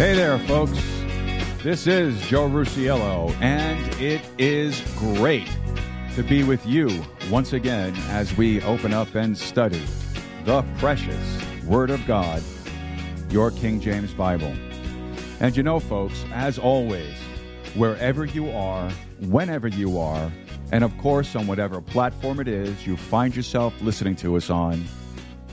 Hey there, folks. This is Joe Rusiello, and it is great to be with you once again as we open up and study the precious Word of God, your King James Bible. And you know, folks, as always, wherever you are, whenever you are, and of course on whatever platform it is you find yourself listening to us on,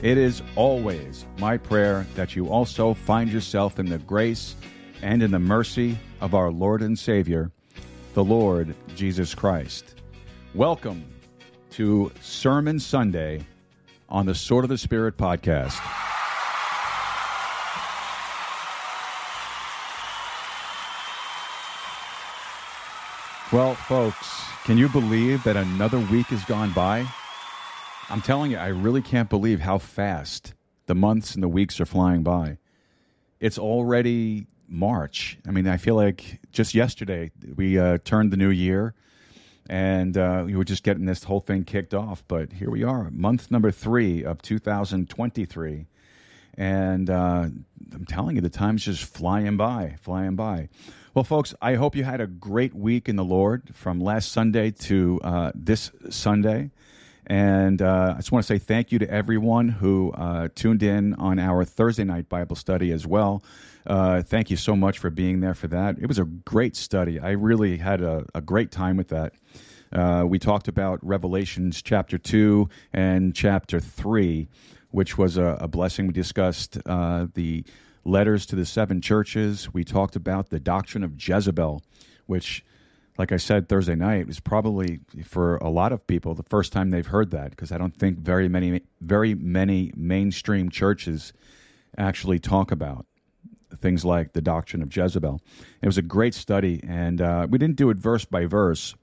it is always my prayer that you also find yourself in the grace and in the mercy of our Lord and Savior, the Lord Jesus Christ. Welcome to Sermon Sunday on the Sword of the Spirit podcast. Well, folks, can you believe that another week has gone by? I'm telling you, I really can't believe how fast the months and the weeks are flying by. It's already March. I mean, I feel like just yesterday we uh, turned the new year and uh, we were just getting this whole thing kicked off. But here we are, month number three of 2023. And uh, I'm telling you, the time's just flying by, flying by. Well, folks, I hope you had a great week in the Lord from last Sunday to uh, this Sunday. And uh, I just want to say thank you to everyone who uh, tuned in on our Thursday night Bible study as well. Uh, thank you so much for being there for that. It was a great study. I really had a, a great time with that. Uh, we talked about Revelations chapter 2 and chapter 3, which was a, a blessing. We discussed uh, the letters to the seven churches. We talked about the doctrine of Jezebel, which like I said Thursday night, was probably for a lot of people the first time they've heard that because I don't think very many very many mainstream churches actually talk about things like the doctrine of Jezebel. It was a great study, and uh, we didn't do it verse by verse.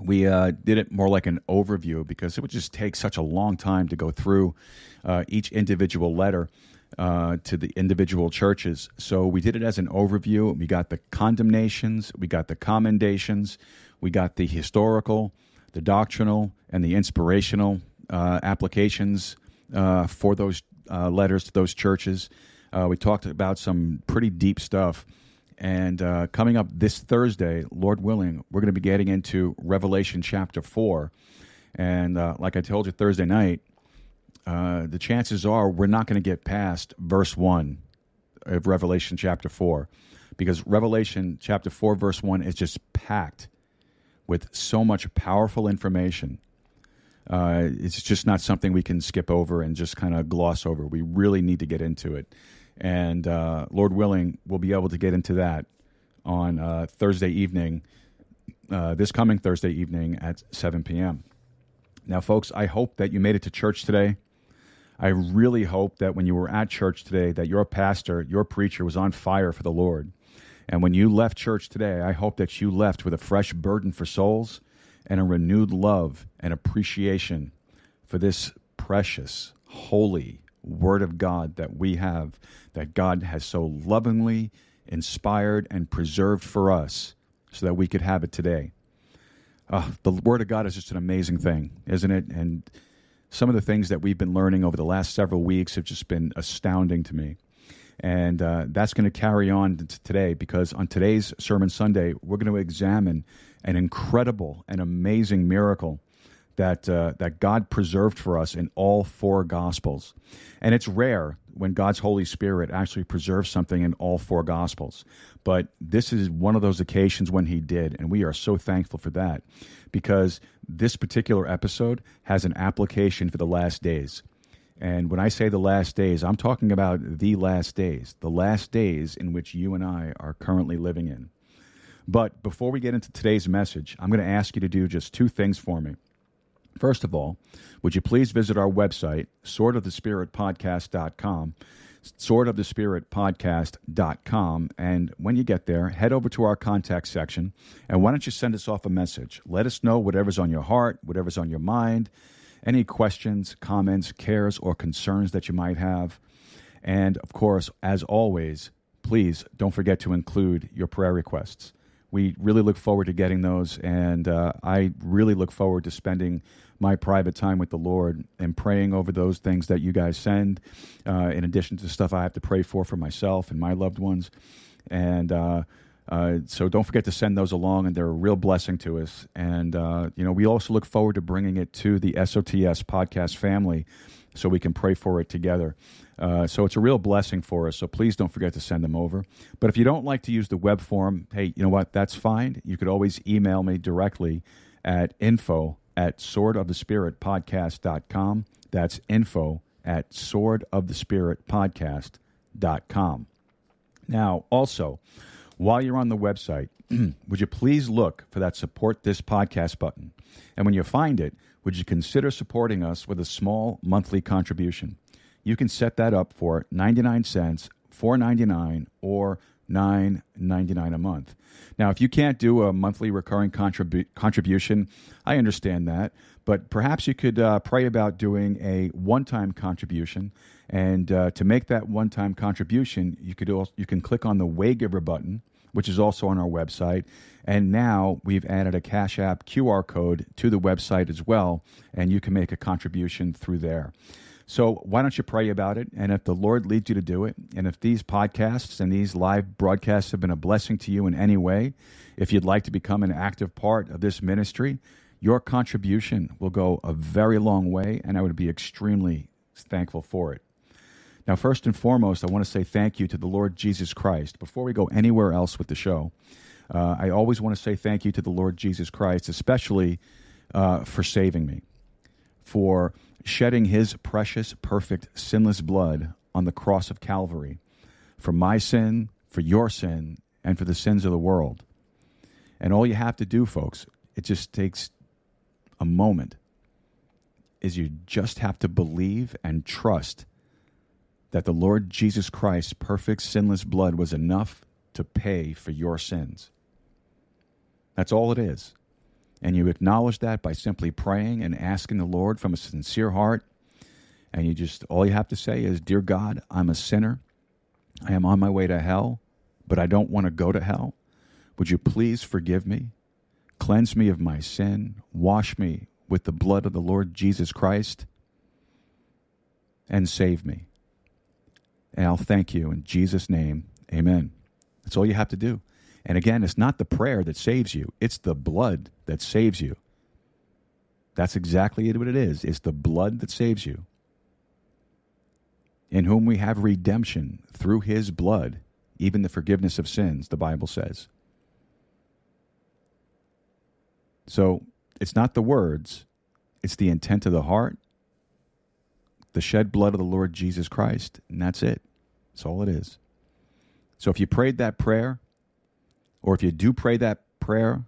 We uh, did it more like an overview because it would just take such a long time to go through uh, each individual letter uh, to the individual churches. So we did it as an overview. We got the condemnations, we got the commendations, we got the historical, the doctrinal, and the inspirational uh, applications uh, for those uh, letters to those churches. Uh, we talked about some pretty deep stuff. And coming up this Thursday, Lord willing, we're going to be getting into Revelation chapter 4. And like I told you Thursday night, uh, the chances are we're not going to get past verse 1 of Revelation chapter 4 because Revelation chapter 4, verse 1 is just packed with so much powerful information. Uh, it's just not something we can skip over and just kind of gloss over. We really need to get into it. And uh, Lord willing, we'll be able to get into that on uh, Thursday evening, uh, this coming Thursday evening at 7 p.m. Now, folks, I hope that you made it to church today. I really hope that when you were at church today, that your pastor, your preacher was on fire for the Lord. And when you left church today, I hope that you left with a fresh burden for souls and a renewed love and appreciation for this precious, holy Word of God that we have, that God has so lovingly inspired and preserved for us so that we could have it today. Uh, the Word of God is just an amazing thing, isn't it? And some of the things that we've been learning over the last several weeks have just been astounding to me. And uh, that's going to carry on to today because on today's Sermon Sunday, we're going to examine an incredible and amazing miracle that, uh, that God preserved for us in all four Gospels. And it's rare when God's Holy Spirit actually preserves something in all four Gospels. But this is one of those occasions when He did, and we are so thankful for that because this particular episode has an application for the last days. And when I say the last days, I'm talking about the last days, the last days in which you and I are currently living in. But before we get into today's message, I'm going to ask you to do just two things for me. First of all, would you please visit our website, swordofthespiritpodcast.com, swordofthespiritpodcast.com, and when you get there, head over to our contact section, and why don't you send us off a message? Let us know whatever's on your heart, whatever's on your mind, any questions, comments, cares, or concerns that you might have. And of course, as always, please don't forget to include your prayer requests. We really look forward to getting those, and uh, I really look forward to spending my private time with the Lord and praying over those things that you guys send, uh, in addition to stuff I have to pray for for myself and my loved ones. And uh, uh, so don't forget to send those along, and they're a real blessing to us. And uh, you know, we also look forward to bringing it to the SOTS podcast family, so we can pray for it together. Uh, so it's a real blessing for us. So please don't forget to send them over. But if you don't like to use the web form, hey, you know what? That's fine. You could always email me directly at info at swordofthespiritpodcast.com. That's info at swordofthespiritpodcast.com. Now, also, while you're on the website, would you please look for that support this podcast button? And when you find it, would you consider supporting us with a small monthly contribution? You can set that up for 99 cents, 4.99 or 9.99 a month. Now, if you can't do a monthly recurring contribu- contribution, I understand that, but perhaps you could uh, pray about doing a one-time contribution. And uh, to make that one-time contribution, you could also, you can click on the Waygiver button, which is also on our website. And now we've added a Cash App QR code to the website as well, and you can make a contribution through there. So why don't you pray about it? And if the Lord leads you to do it, and if these podcasts and these live broadcasts have been a blessing to you in any way, if you'd like to become an active part of this ministry, your contribution will go a very long way, and I would be extremely thankful for it. Now, first and foremost, I want to say thank you to the Lord Jesus Christ. Before we go anywhere else with the show, uh, I always want to say thank you to the Lord Jesus Christ, especially uh, for saving me, for shedding his precious, perfect, sinless blood on the cross of Calvary for my sin, for your sin, and for the sins of the world. And all you have to do, folks, it just takes a moment, is you just have to believe and trust that the Lord Jesus Christ's perfect, sinless blood was enough to pay for your sins. That's all it is. And you acknowledge that by simply praying and asking the Lord from a sincere heart. And you just, all you have to say is, Dear God, I'm a sinner. I am on my way to hell, but I don't want to go to hell. Would you please forgive me? Cleanse me of my sin. Wash me with the blood of the Lord Jesus Christ and save me. And I'll thank you in Jesus' name. Amen. That's all you have to do. And again, it's not the prayer that saves you, it's the blood that saves you. That's exactly what it is. It's the blood that saves you. In whom we have redemption through his blood, even the forgiveness of sins, the Bible says. So it's not the words, it's the intent of the heart, the shed blood of the Lord Jesus Christ, and that's it. That's all it is. So if you prayed that prayer, or if you do pray that prayer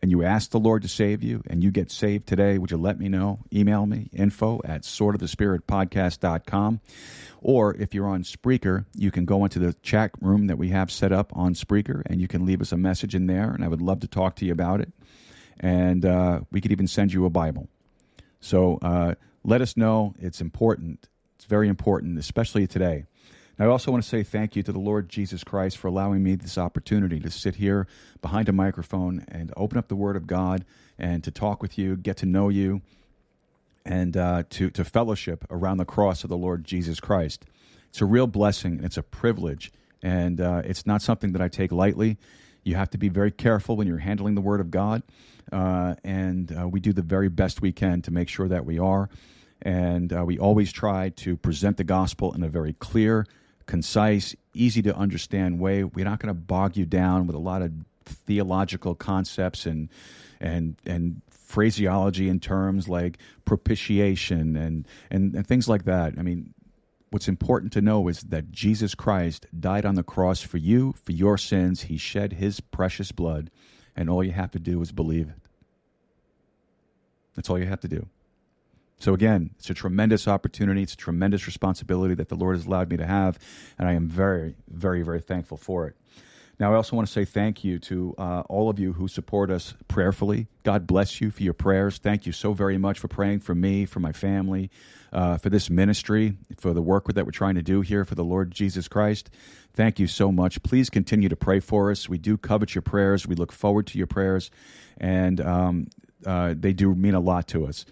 and you ask the Lord to save you and you get saved today, would you let me know? Email me, info at swordofthespiritpodcast.com. Or if you're on Spreaker, you can go into the chat room that we have set up on Spreaker and you can leave us a message in there, and I would love to talk to you about it. And uh, we could even send you a Bible. So uh, let us know. It's important. It's very important, especially today. I also want to say thank you to the Lord Jesus Christ for allowing me this opportunity to sit here behind a microphone and open up the Word of God and to talk with you, get to know you, and uh, to, to fellowship around the cross of the Lord Jesus Christ. It's a real blessing, and it's a privilege, and uh, it's not something that I take lightly. You have to be very careful when you're handling the Word of God, uh, and uh, we do the very best we can to make sure that we are. And uh, we always try to present the gospel in a very clear, concise, easy to understand way. We're not going to bog you down with a lot of theological concepts and and and phraseology in terms like propitiation and, and, and things like that. I mean, what's important to know is that Jesus Christ died on the cross for you, for your sins. He shed his precious blood, and all you have to do is believe it. That's all you have to do. So, again, it's a tremendous opportunity. It's a tremendous responsibility that the Lord has allowed me to have, and I am very, very, very thankful for it. Now, I also want to say thank you to uh, all of you who support us prayerfully. God bless you for your prayers. Thank you so very much for praying for me, for my family, uh, for this ministry, for the work that we're trying to do here for the Lord Jesus Christ. Thank you so much. Please continue to pray for us. We do covet your prayers. We look forward to your prayers, and um, uh, they do mean a lot to us.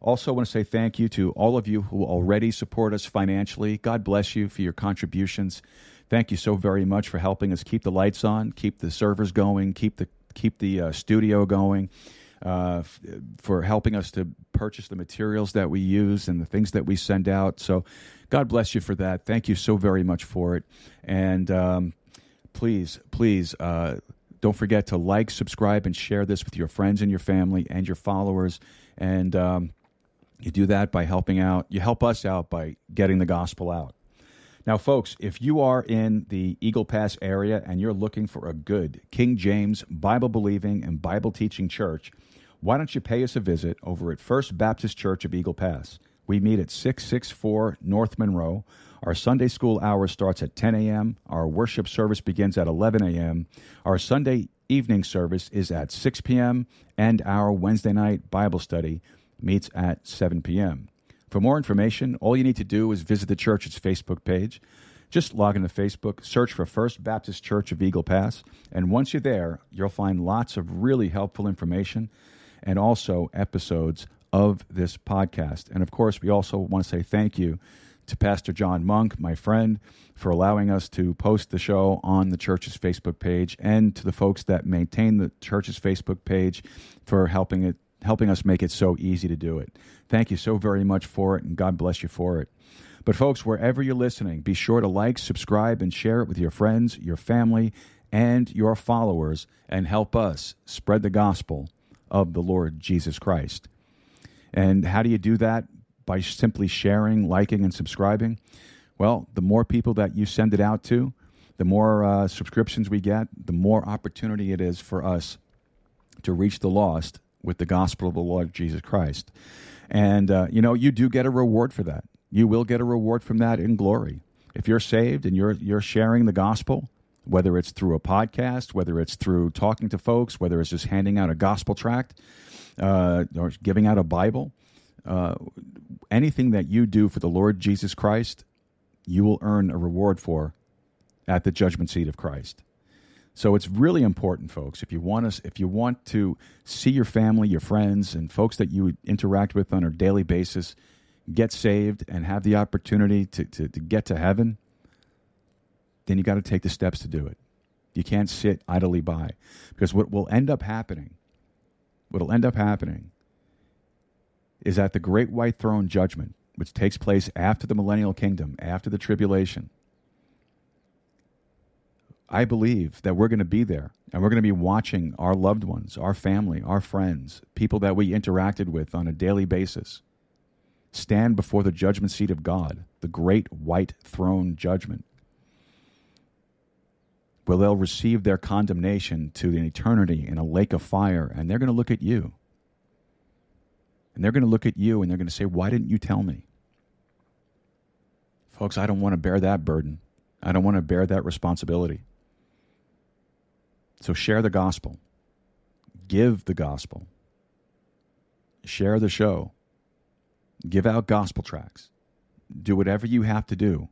Also, want to say thank you to all of you who already support us financially. God bless you for your contributions. Thank you so very much for helping us keep the lights on, keep the servers going, keep the keep the uh, studio going, uh, f- for helping us to purchase the materials that we use and the things that we send out. So, God bless you for that. Thank you so very much for it. And um, please, please. Uh, don't forget to like, subscribe, and share this with your friends and your family and your followers. And um, you do that by helping out. You help us out by getting the gospel out. Now, folks, if you are in the Eagle Pass area and you're looking for a good King James Bible believing and Bible teaching church, why don't you pay us a visit over at First Baptist Church of Eagle Pass? We meet at 664 North Monroe. Our Sunday school hour starts at 10 a.m. Our worship service begins at 11 a.m. Our Sunday evening service is at 6 p.m. and our Wednesday night Bible study meets at 7 p.m. For more information, all you need to do is visit the church's Facebook page. Just log into Facebook, search for First Baptist Church of Eagle Pass, and once you're there, you'll find lots of really helpful information and also episodes of this podcast. And of course, we also want to say thank you to Pastor John Monk, my friend, for allowing us to post the show on the church's Facebook page, and to the folks that maintain the church's Facebook page for helping it helping us make it so easy to do it. Thank you so very much for it, and God bless you for it. But, folks, wherever you're listening, be sure to like, subscribe, and share it with your friends, your family, and your followers, and help us spread the gospel of the Lord Jesus Christ. And how do you do that? By simply sharing, liking, and subscribing. Well, the more people that you send it out to, the more uh, subscriptions we get, the more opportunity it is for us to reach the lost with the gospel of the Lord Jesus Christ. And, uh, you know, you do get a reward for that. You will get a reward from that in glory. If you're saved and you're, you're sharing the gospel, whether it's through a podcast, whether it's through talking to folks, whether it's just handing out a gospel tract uh, or giving out a Bible, uh, anything that you do for the Lord Jesus Christ, you will earn a reward for at the judgment seat of Christ. So it's really important, folks. If you want us, if you want to see your family, your friends, and folks that you interact with on a daily basis get saved and have the opportunity to, to, to get to heaven, then you got to take the steps to do it. You can't sit idly by. Because what will end up happening, what will end up happening is at the great white throne judgment, which takes place after the millennial kingdom, after the tribulation I believe that we're going to be there and we're going to be watching our loved ones, our family, our friends, people that we interacted with on a daily basis stand before the judgment seat of God, the great white throne judgment, where they'll receive their condemnation to an eternity in a lake of fire, and they're going to look at you. And they're going to look at you and they're going to say, Why didn't you tell me? Folks, I don't want to bear that burden. I don't want to bear that responsibility. So share the gospel, give the gospel, share the show, give out gospel tracts, do whatever you have to do.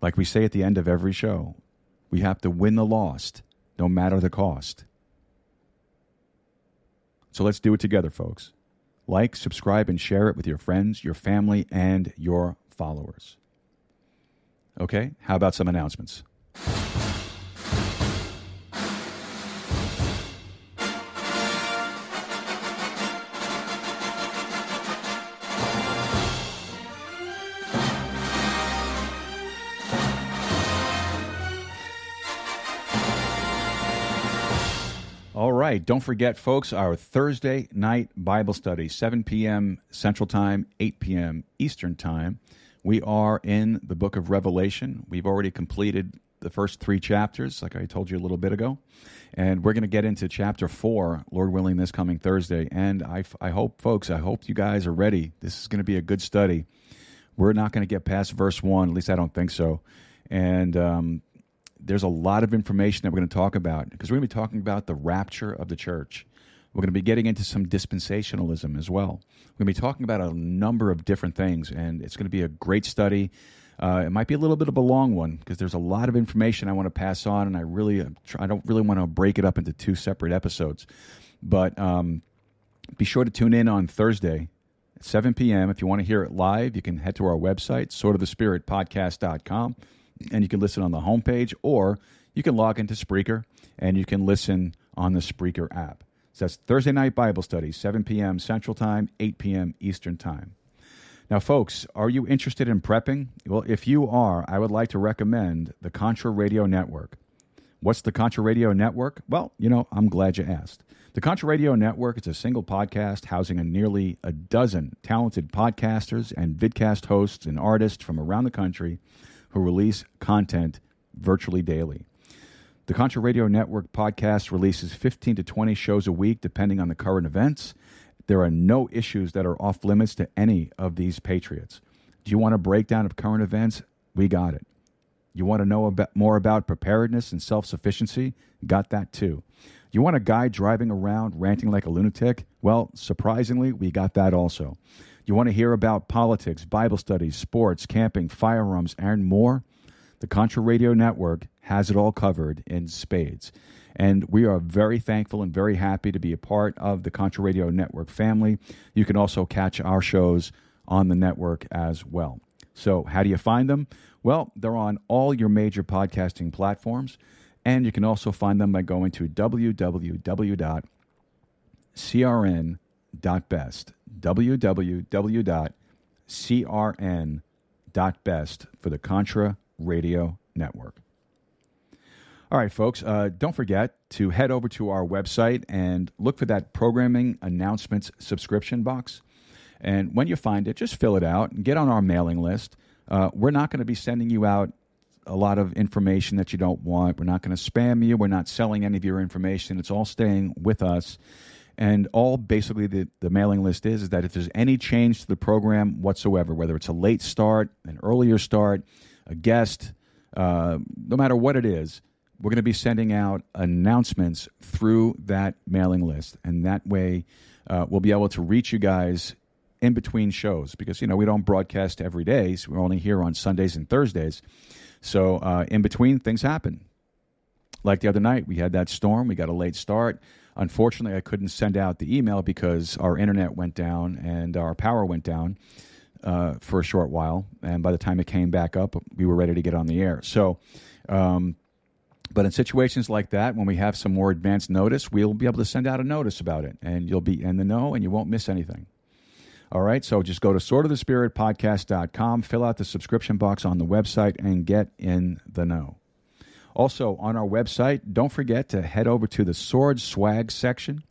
Like we say at the end of every show, we have to win the lost, no matter the cost. So let's do it together, folks. Like, subscribe, and share it with your friends, your family, and your followers. Okay, how about some announcements? Right. Don't forget, folks, our Thursday night Bible study, 7 p.m. Central Time, 8 p.m. Eastern Time. We are in the book of Revelation. We've already completed the first three chapters, like I told you a little bit ago. And we're going to get into chapter four, Lord willing, this coming Thursday. And I, I hope, folks, I hope you guys are ready. This is going to be a good study. We're not going to get past verse one, at least I don't think so. And um, there's a lot of information that we're going to talk about because we're going to be talking about the rapture of the church. We're going to be getting into some dispensationalism as well. We're going to be talking about a number of different things, and it's going to be a great study. Uh, it might be a little bit of a long one because there's a lot of information I want to pass on, and I really, I don't really want to break it up into two separate episodes. But um, be sure to tune in on Thursday at 7 p.m. If you want to hear it live, you can head to our website, swordofthespiritpodcast.com, and you can listen on the homepage, or you can log into Spreaker and you can listen on the Spreaker app. So that's Thursday night Bible study, 7 p.m. Central Time, 8 p.m. Eastern Time. Now, folks, are you interested in prepping? Well, if you are, I would like to recommend the Contra Radio Network. What's the Contra Radio Network? Well, you know, I'm glad you asked. The Contra Radio Network is a single podcast housing a nearly a dozen talented podcasters and vidcast hosts and artists from around the country who release content virtually daily. The Contra Radio Network podcast releases 15 to 20 shows a week, depending on the current events there are no issues that are off limits to any of these patriots. Do you want a breakdown of current events? We got it. You want to know about, more about preparedness and self sufficiency? Got that too. You want a guy driving around ranting like a lunatic? Well, surprisingly, we got that also. You want to hear about politics, Bible studies, sports, camping, firearms, and more? The Contra Radio Network has it all covered in spades. And we are very thankful and very happy to be a part of the Contra Radio Network family. You can also catch our shows on the network as well. So, how do you find them? Well, they're on all your major podcasting platforms, and you can also find them by going to www.crn.best. www.crn.best for the Contra Radio Network. All right, folks, uh, don't forget to head over to our website and look for that programming announcements subscription box. And when you find it, just fill it out and get on our mailing list. Uh, we're not going to be sending you out a lot of information that you don't want. We're not going to spam you. We're not selling any of your information. It's all staying with us. And all basically the, the mailing list is, is that if there's any change to the program whatsoever, whether it's a late start, an earlier start, a guest, uh, no matter what it is, we're going to be sending out announcements through that mailing list. And that way, uh, we'll be able to reach you guys in between shows because, you know, we don't broadcast every day. So we're only here on Sundays and Thursdays. So uh, in between, things happen. Like the other night, we had that storm. We got a late start. Unfortunately, I couldn't send out the email because our internet went down and our power went down uh, for a short while. And by the time it came back up, we were ready to get on the air. So, um, but in situations like that, when we have some more advanced notice, we'll be able to send out a notice about it, and you'll be in the know, and you won't miss anything. All right, so just go to swordofthespiritpodcast.com, fill out the subscription box on the website, and get in the know. Also, on our website, don't forget to head over to the Sword Swag section.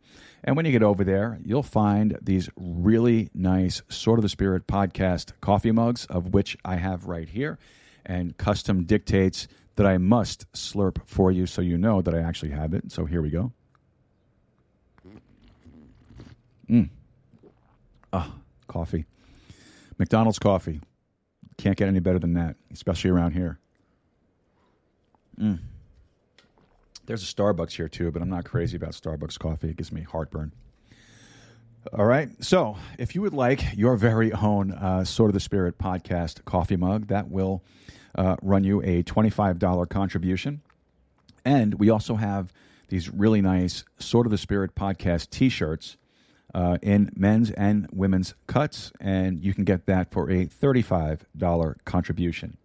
And when you get over there, you'll find these really nice Sword of the Spirit podcast coffee mugs, of which I have right here, and custom dictates that I must slurp for you so you know that I actually have it. So here we go. Mm. Ah, coffee. McDonald's coffee. Can't get any better than that, especially around here. Mm. There's a Starbucks here too, but I'm not crazy about Starbucks coffee. It gives me heartburn. All right. So, if you would like your very own uh, Sword of the Spirit podcast coffee mug, that will uh, run you a $25 contribution. And we also have these really nice Sword of the Spirit podcast t shirts uh, in men's and women's cuts. And you can get that for a $35 contribution.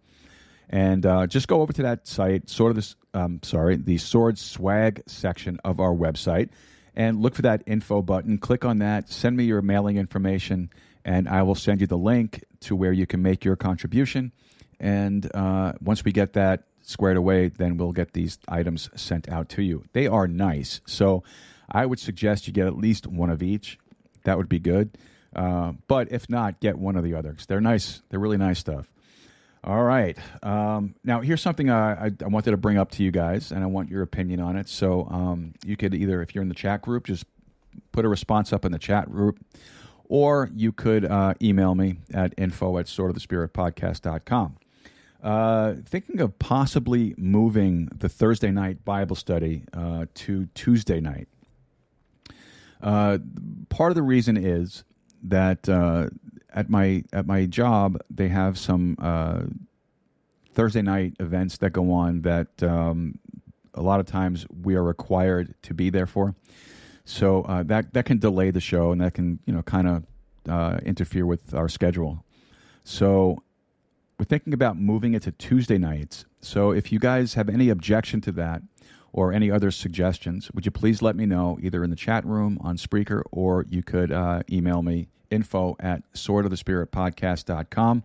And uh, just go over to that site, sort of this, um, sorry, the sword swag section of our website, and look for that info button. Click on that, send me your mailing information, and I will send you the link to where you can make your contribution. And uh, once we get that squared away, then we'll get these items sent out to you. They are nice. So I would suggest you get at least one of each. That would be good. Uh, but if not, get one of the others. They're nice. They're really nice stuff. All right. Um, now, here's something I, I, I wanted to bring up to you guys, and I want your opinion on it. So, um, you could either, if you're in the chat group, just put a response up in the chat group, or you could uh, email me at info at swordofthespiritpodcast.com. Uh, thinking of possibly moving the Thursday night Bible study uh, to Tuesday night. Uh, part of the reason is that uh, at my at my job they have some uh, Thursday night events that go on that um, a lot of times we are required to be there for. So uh, that that can delay the show and that can you know kind of uh, interfere with our schedule. So we're thinking about moving it to Tuesday nights. So if you guys have any objection to that or any other suggestions, would you please let me know either in the chat room on Spreaker or you could uh, email me info at swordofthespiritpodcast.com.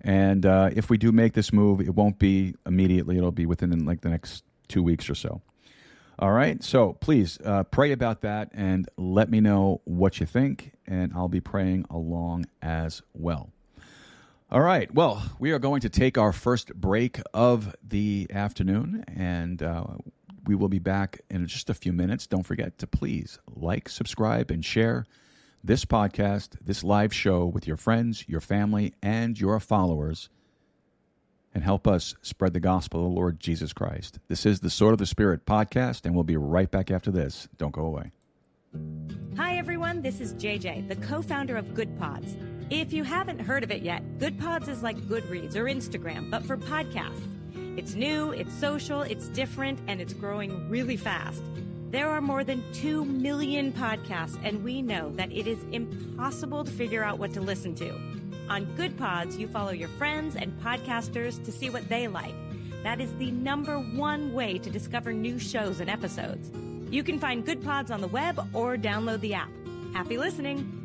And uh, if we do make this move, it won't be immediately. It'll be within like the next two weeks or so. All right. So please uh, pray about that and let me know what you think, and I'll be praying along as well. All right. Well, we are going to take our first break of the afternoon, and uh, we will be back in just a few minutes. Don't forget to please like, subscribe, and share this podcast, this live show with your friends, your family, and your followers, and help us spread the gospel of the Lord Jesus Christ. This is the Sword of the Spirit podcast, and we'll be right back after this. Don't go away. Hi, everyone. This is JJ, the co founder of Good Pods. If you haven't heard of it yet, Good Pods is like Goodreads or Instagram, but for podcasts. It's new, it's social, it's different, and it's growing really fast. There are more than 2 million podcasts, and we know that it is impossible to figure out what to listen to. On Good Pods, you follow your friends and podcasters to see what they like. That is the number one way to discover new shows and episodes. You can find Good Pods on the web or download the app. Happy listening!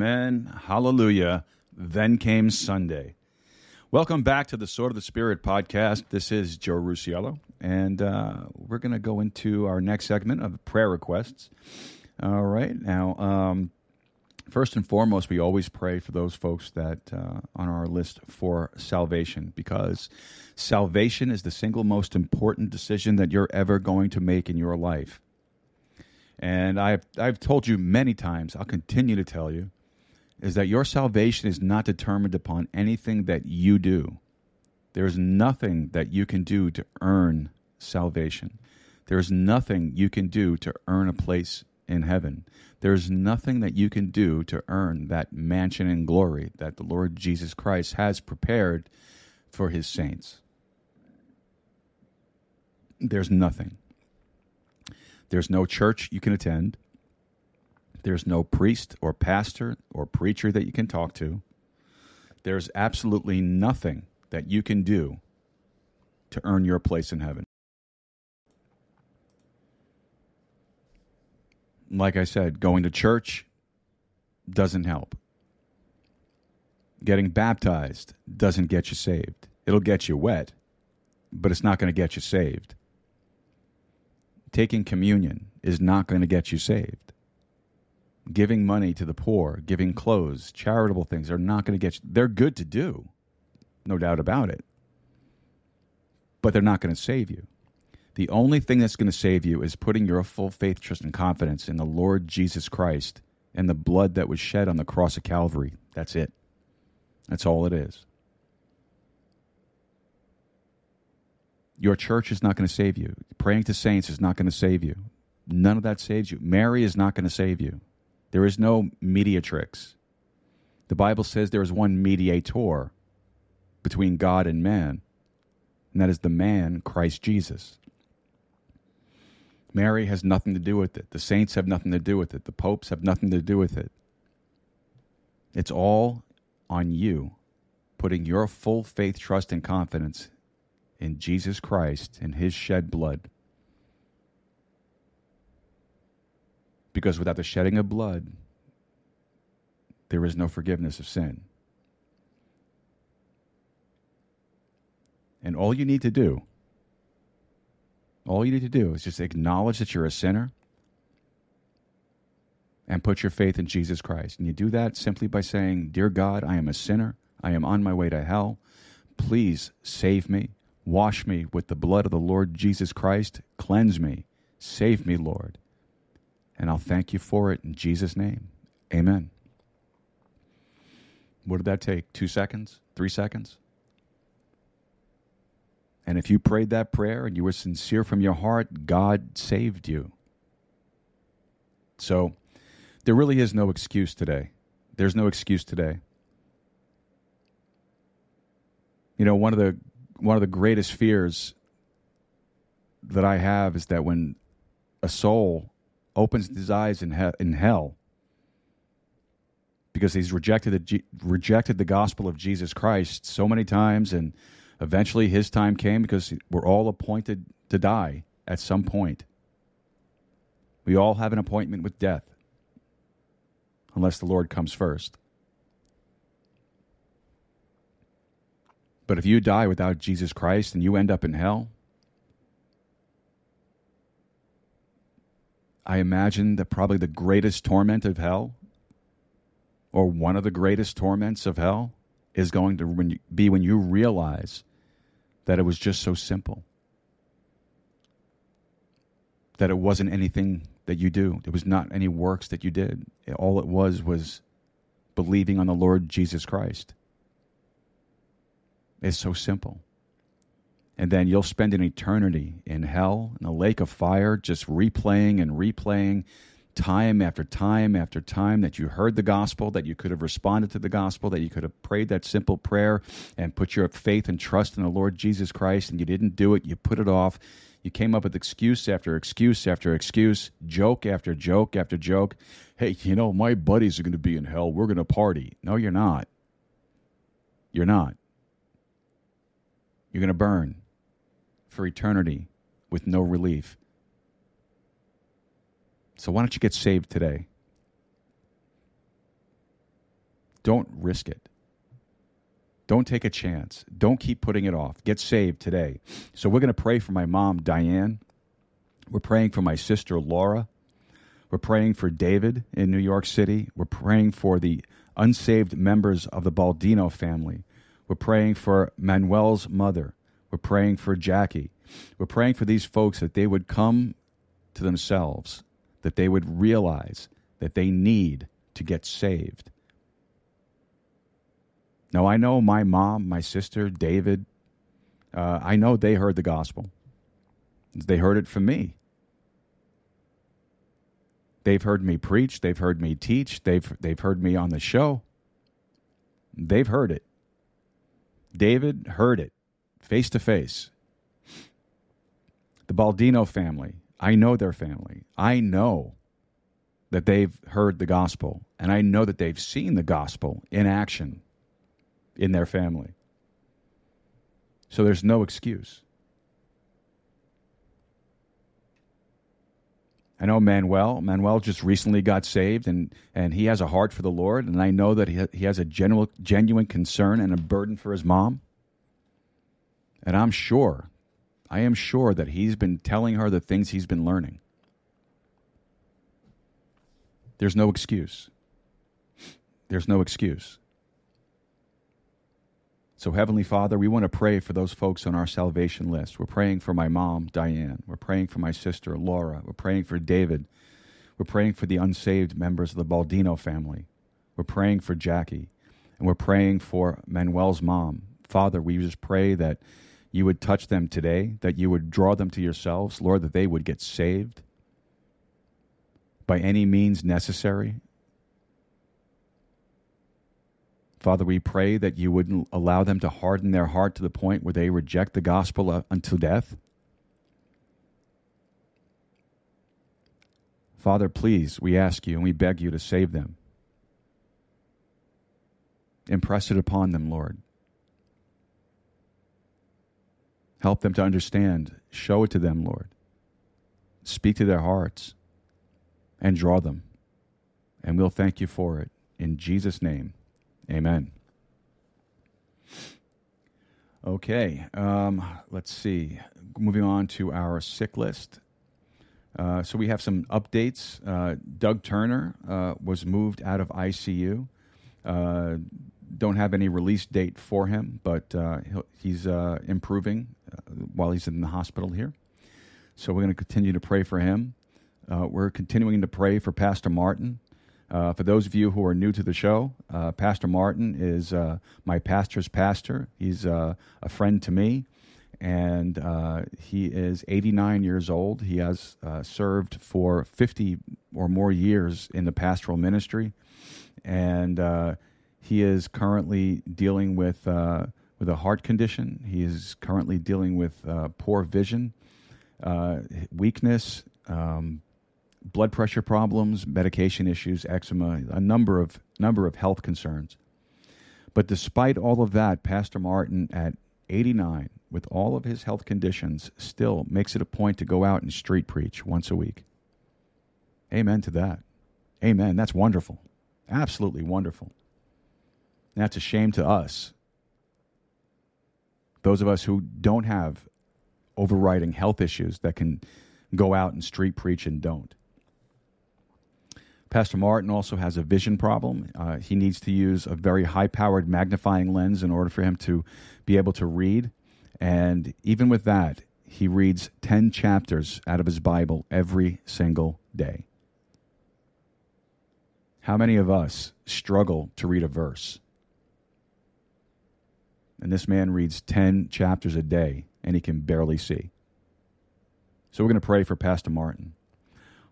Hallelujah. Then came Sunday. Welcome back to the Sword of the Spirit podcast. This is Joe Rusiello, and uh, we're going to go into our next segment of prayer requests. All right. Now, um, first and foremost, we always pray for those folks that uh, on our list for salvation because salvation is the single most important decision that you're ever going to make in your life. And I've, I've told you many times, I'll continue to tell you, is that your salvation is not determined upon anything that you do. There is nothing that you can do to earn salvation. There is nothing you can do to earn a place in heaven. There is nothing that you can do to earn that mansion in glory that the Lord Jesus Christ has prepared for his saints. There's nothing. There's no church you can attend. There's no priest or pastor or preacher that you can talk to. There's absolutely nothing that you can do to earn your place in heaven. Like I said, going to church doesn't help. Getting baptized doesn't get you saved. It'll get you wet, but it's not going to get you saved. Taking communion is not going to get you saved giving money to the poor, giving clothes, charitable things are not going to get you. They're good to do, no doubt about it. But they're not going to save you. The only thing that's going to save you is putting your full faith, trust, and confidence in the Lord Jesus Christ and the blood that was shed on the cross of Calvary. That's it. That's all it is. Your church is not going to save you. Praying to saints is not going to save you. None of that saves you. Mary is not going to save you. There is no mediatrix. The Bible says there is one mediator between God and man, and that is the man, Christ Jesus. Mary has nothing to do with it. The saints have nothing to do with it. The popes have nothing to do with it. It's all on you, putting your full faith, trust, and confidence in Jesus Christ and his shed blood. Because without the shedding of blood, there is no forgiveness of sin. And all you need to do, all you need to do is just acknowledge that you're a sinner and put your faith in Jesus Christ. And you do that simply by saying, Dear God, I am a sinner. I am on my way to hell. Please save me. Wash me with the blood of the Lord Jesus Christ. Cleanse me. Save me, Lord. And I'll thank you for it in Jesus' name. Amen. What did that take? Two seconds? Three seconds? And if you prayed that prayer and you were sincere from your heart, God saved you. So there really is no excuse today. There's no excuse today. You know, one of the one of the greatest fears that I have is that when a soul opens his eyes in, he- in hell because he's rejected the, G- rejected the gospel of Jesus Christ so many times, and eventually his time came because we're all appointed to die at some point. We all have an appointment with death, unless the Lord comes first. But if you die without Jesus Christ and you end up in hell, I imagine that probably the greatest torment of hell, or one of the greatest torments of hell, is going to be when you realize that it was just so simple. That it wasn't anything that you do, it was not any works that you did. All it was was believing on the Lord Jesus Christ. It's so simple. And then you'll spend an eternity in hell, in a lake of fire, just replaying and replaying time after time after time that you heard the gospel, that you could have responded to the gospel, that you could have prayed that simple prayer and put your faith and trust in the Lord Jesus Christ, and you didn't do it. You put it off. You came up with excuse after excuse after excuse, joke after joke after joke. Hey, you know, my buddies are going to be in hell. We're going to party. No, you're not. You're not. You're going to burn for eternity with no relief. So why don't you get saved today? Don't risk it. Don't take a chance. Don't keep putting it off. Get saved today. So we're going to pray for my mom, Diane. We're praying for my sister, Laura. We're praying for David in New York City. We're praying for the unsaved members of the Baldino family. We're praying for Manuel's mother. We're praying for Jackie. We're praying for these folks that they would come to themselves that they would realize that they need to get saved. Now, I know my mom, my sister, David, uh, I know they heard the gospel. They heard it from me. They've heard me preach. They've heard me teach. They've, they've heard me on the show. They've heard it. David heard it face to face. The Baldino family I know their family. I know that they've heard the gospel, and I know that they've seen the gospel in action in their family. So there's no excuse. I know Manuel. Manuel just recently got saved, and, and he has a heart for the Lord, and I know that he, he has a genuine, genuine concern and a burden for his mom. And I'm sure I am sure that he's been telling her the things he's been learning. There's no excuse. There's no excuse. So, Heavenly Father, we want to pray for those folks on our salvation list. We're praying for my mom, Diane. We're praying for my sister, Laura. We're praying for David. We're praying for the unsaved members of the Baldino family. We're praying for Jackie. And we're praying for Manuel's mom. Father, we just pray that you would touch them today, that you would draw them to yourselves, Lord, that they would get saved by any means necessary. Father, we pray that you wouldn't allow them to harden their heart to the point where they reject the gospel uh, until death. Father, please, we ask you and we beg you to save them. Impress it upon them, Lord. Help them to understand. Show it to them, Lord. Speak to their hearts and draw them. And we'll thank you for it. In Jesus' name, amen. Okay, um, let's see. Moving on to our sick list. Uh, so we have some updates. Uh, Doug Turner uh, was moved out of ICU. Don't have any release date for him, but uh, he's uh, improving uh, while he's in the hospital here. So we're going to continue to pray for him. Uh, we're continuing to pray for Pastor Martin. Uh, for those of you who are new to the show, Pastor Martin is my pastor's pastor. He's a friend to me, and he is 89 years old. He has served for 50 or more years in the pastoral ministry, and he is currently dealing with uh, with a heart condition. He is currently dealing with uh, poor vision, uh, weakness, um, blood pressure problems, medication issues, eczema, a number of number of health concerns. But despite all of that, Pastor Martin at 89, with all of his health conditions, still makes it a point to go out and street preach once a week. Amen to that. Amen. That's wonderful. Absolutely wonderful. That's a shame to us. Those of us who don't have overriding health issues that can go out and street preach and don't. Pastor Martin also has a vision problem. Uh, he needs to use a very high powered magnifying lens in order for him to be able to read. And even with that, he reads 10 chapters out of his Bible every single day. How many of us struggle to read a verse? And this man reads 10 chapters a day, and he can barely see. So we're going to pray for Pastor Martin.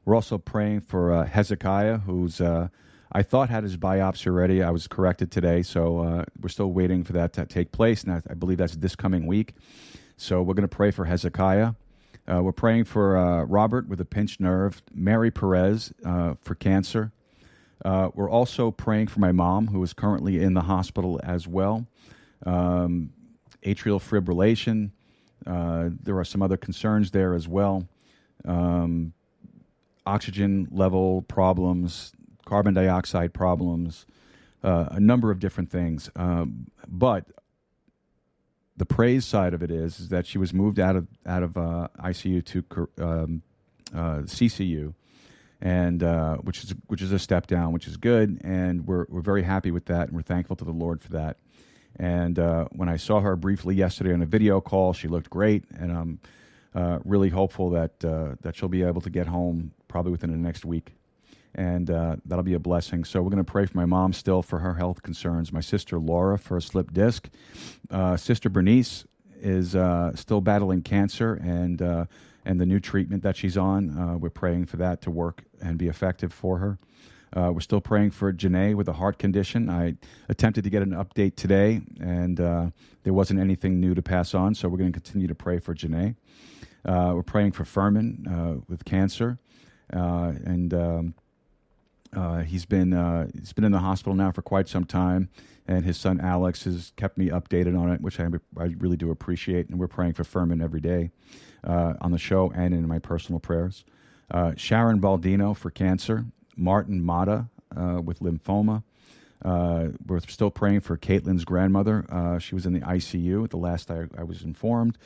We're also praying for uh, Hezekiah, who's, uh, I thought had his biopsy already. I was corrected today, so uh, we're still waiting for that to take place, and I, I believe that's this coming week. So we're going to pray for Hezekiah. Uh, we're praying for uh, Robert with a pinched nerve, Mary Perez uh, for cancer. We're also praying for my mom, who is currently in the hospital as well. Um, atrial fibrillation. Uh, there are some other concerns there as well. Um, oxygen level problems, carbon dioxide problems, uh, a number of different things. Um, but the praise side of it is, is that she was moved out of out of uh, ICU to um, uh, CCU, and uh, which is which is a step down, which is good, and we're we're very happy with that, and we're thankful to the Lord for that. And uh, when I saw her briefly yesterday on a video call, she looked great, and I'm uh, really hopeful that uh, that she'll be able to get home probably within the next week and uh, that'll be a blessing. So we're going to pray for my mom still for her health concerns. My sister Laura for a slip disc. Uh, sister Bernice is uh, still battling cancer and and the new treatment that she's on. We're praying for that to work and be effective for her. Uh, we're still praying for Janae with a heart condition. I attempted to get an update today, and there wasn't anything new to pass on. So we're going to continue to pray for Janae. we're praying for Furman with cancer, and um, uh, he's been uh, he's been in the hospital now for quite some time, and his son Alex has kept me updated on it, which I, I really do appreciate. And we're praying for Furman every day uh, on the show and in my personal prayers. Uh, Sharon Baldino for cancer, Martin Mata uh, with lymphoma. Uh, we're still praying for Caitlin's grandmother. she was in the ICU at the last I, I was informed.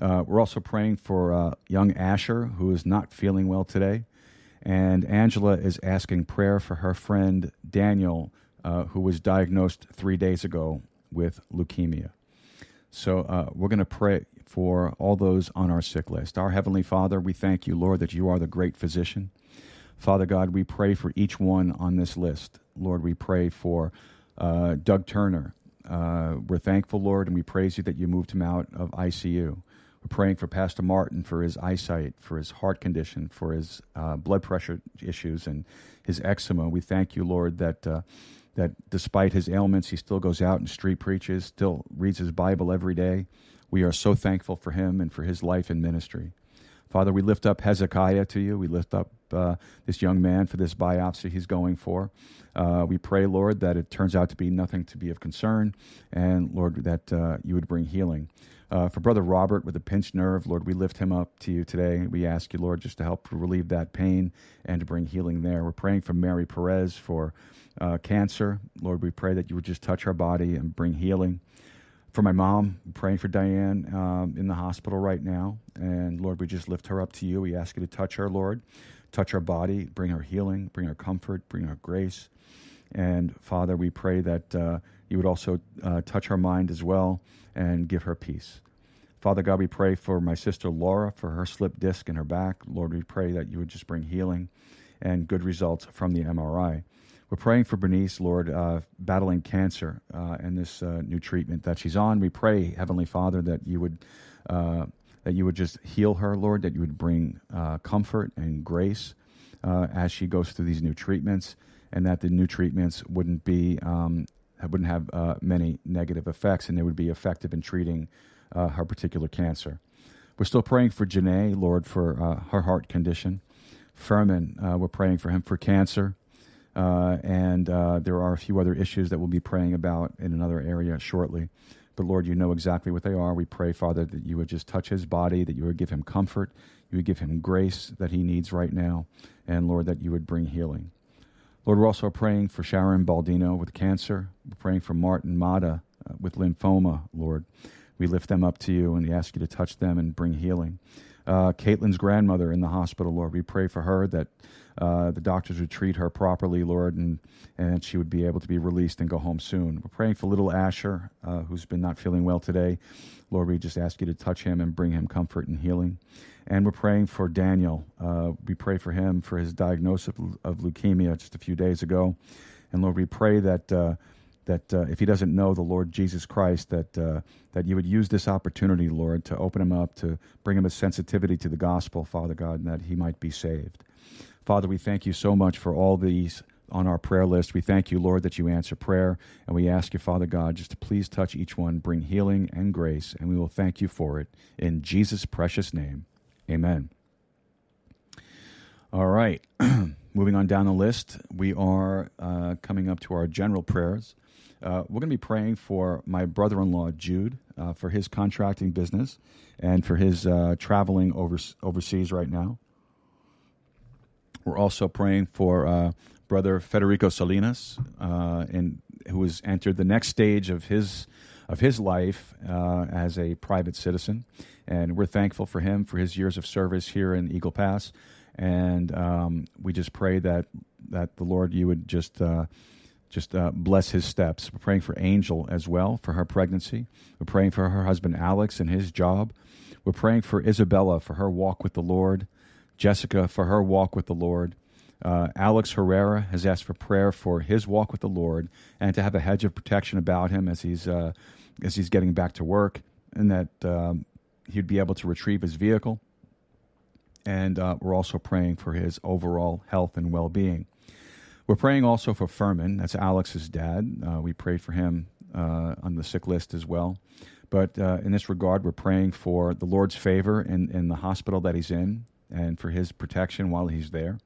we're also praying for young Asher, who is not feeling well today. And Angela is asking prayer for her friend Daniel, uh, who was diagnosed three days ago with leukemia. So uh, we're going to pray for all those on our sick list. Our Heavenly Father, we thank you, Lord, that you are the great physician. Father God, we pray for each one on this list. Lord, we pray for uh, Doug Turner. Uh, we're thankful, Lord, and we praise you that you moved him out of ICU. We're praying for Pastor Martin for his eyesight, for his heart condition, for his uh, blood pressure issues, and his eczema. We thank you, Lord, that. Uh, that despite his ailments, he still goes out and street preaches, still reads his Bible every day. We are so thankful for him and for his life and ministry. Father, we lift up Hezekiah to you. We lift up uh, this young man for this biopsy he's going for. Uh, we pray, Lord, that it turns out to be nothing to be of concern, and Lord, that uh, you would bring healing. Uh, for Brother Robert with a pinched nerve, Lord, we lift him up to you today. We ask you, Lord, just to help relieve that pain and to bring healing there. We're praying for Mary Perez for uh, cancer. Lord, we pray that you would just touch her body and bring healing. For my mom, praying for Diane um, in the hospital right now. And Lord, we just lift her up to you. We ask you to touch her, Lord, touch our body, bring our healing, bring our comfort, bring our grace. And Father, we pray that uh, you would also uh, touch her mind as well and give her peace. Father God, we pray for my sister Laura for her slip disc in her back. Lord, we pray that you would just bring healing and good results from the MRI. We're praying for Bernice, Lord, uh, battling cancer uh, and this uh, new treatment that she's on. We pray, Heavenly Father, that you would uh, that you would just heal her, Lord, that you would bring uh, comfort and grace uh, as she goes through these new treatments, and that the new treatments wouldn't be um, wouldn't have uh, many negative effects, and they would be effective in treating uh, her particular cancer. We're still praying for Janae, Lord, for uh, her heart condition. Furman, uh, we're praying for him for cancer. And there are a few other issues that we'll be praying about in another area shortly. But Lord, you know exactly what they are. We pray, Father, that you would just touch his body, that you would give him comfort, you would give him grace that he needs right now, and Lord, that you would bring healing. Lord, we're also praying for Sharon Baldino with cancer. We're praying for Martin Mata uh, with lymphoma, Lord. We lift them up to you and we ask you to touch them and bring healing. Uh, Caitlin's grandmother in the hospital, Lord, we pray for her that uh, the doctors would treat her properly, Lord, and, and she would be able to be released and go home soon. We're praying for little Asher, uh, who's been not feeling well today. Lord, we just ask you to touch him and bring him comfort and healing. And we're praying for Daniel. Uh, we pray for him for his diagnosis of, of, leukemia just a few days ago. And Lord, we pray that, uh, that uh, if he doesn't know the Lord Jesus Christ, that uh, that you would use this opportunity, Lord, to open him up, to bring him a sensitivity to the gospel, Father God, and that he might be saved. Father, we thank you so much for all these on our prayer list. We thank you, Lord, that you answer prayer, and we ask you, Father God, just to please touch each one, bring healing and grace, and we will thank you for it in Jesus' precious name. Amen. All right. Moving on down the list, we are uh, coming up to our general prayers. Uh, we're going to be praying for my brother in law, Jude, uh, for his contracting business and for his uh, traveling over, overseas right now. We're also praying for uh, brother Federico Salinas, uh, in, who has entered the next stage of his of his life uh, as a private citizen, and we're thankful for him for his years of service here in Eagle Pass, and um, we just pray that that the Lord you would just. Uh, just uh, bless his steps. We're praying for Angel as well for her pregnancy. We're praying for her husband Alex and his job. We're praying for Isabella for her walk with the Lord. Jessica for her walk with the Lord. Uh, Alex Herrera has asked for prayer for his walk with the Lord and to have a hedge of protection about him as he's uh, as he's getting back to work, and that um, he'd be able to retrieve his vehicle. And uh, we're also praying for his overall health and well being. We're praying also for Furman. That's Alex's dad. Uh, we prayed for him uh, on the sick list as well. But uh, in this regard, we're praying for the Lord's favor in, in the hospital that he's in and for his protection while he's there.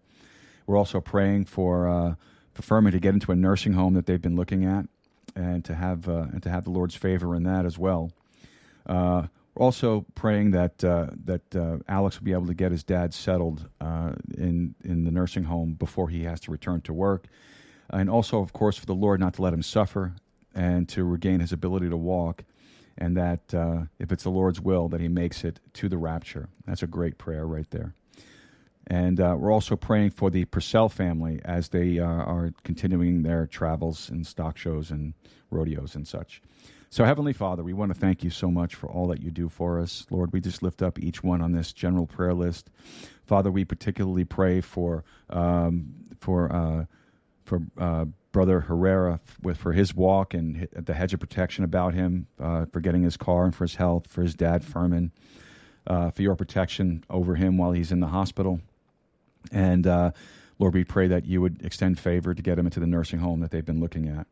We're also praying for uh, for Furman to get into a nursing home that they've been looking at, and to have uh, and to have the Lord's favor in that as well. Also praying that uh, that uh, Alex will be able to get his dad settled uh, in in the nursing home before he has to return to work, and also, of course, for the Lord not to let him suffer and to regain his ability to walk and that uh, if it's the Lord's will, that He makes it to the rapture. That's a great prayer right there. And uh, we're also praying for the Purcell family as they uh, are continuing their travels and stock shows and rodeos and such. So, Heavenly Father, we want to thank you so much for all that you do for us. Lord, we just lift up each one on this general prayer list. Father, we particularly pray for um, for uh, for uh, brother Herrera with for his walk and the hedge of protection about him, uh, for getting his car and for his health, for his dad Furman, uh, for your protection over him while he's in the hospital, and uh, Lord, we pray that you would extend favor to get him into the nursing home that they've been looking at,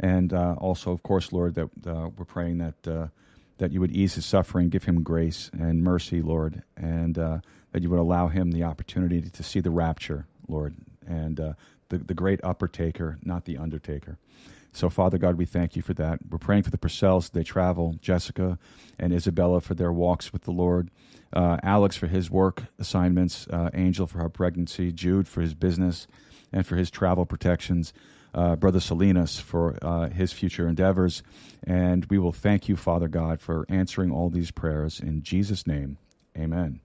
and uh, also, of course, Lord, that uh, we're praying that uh, that you would ease his suffering, give him grace and mercy, Lord, and that you would allow him the opportunity to see the rapture, Lord, and the, the great upper taker, not the undertaker. So, Father God, we thank you for that. We're praying for the Purcells they travel, Jessica and Isabella for their walks with the Lord, uh, Alex for his work assignments, uh, Angel for her pregnancy, Jude for his business and for his travel protections, uh, Brother Salinas for uh, his future endeavors. And we will thank you, Father God, for answering all these prayers. In Jesus' name, amen.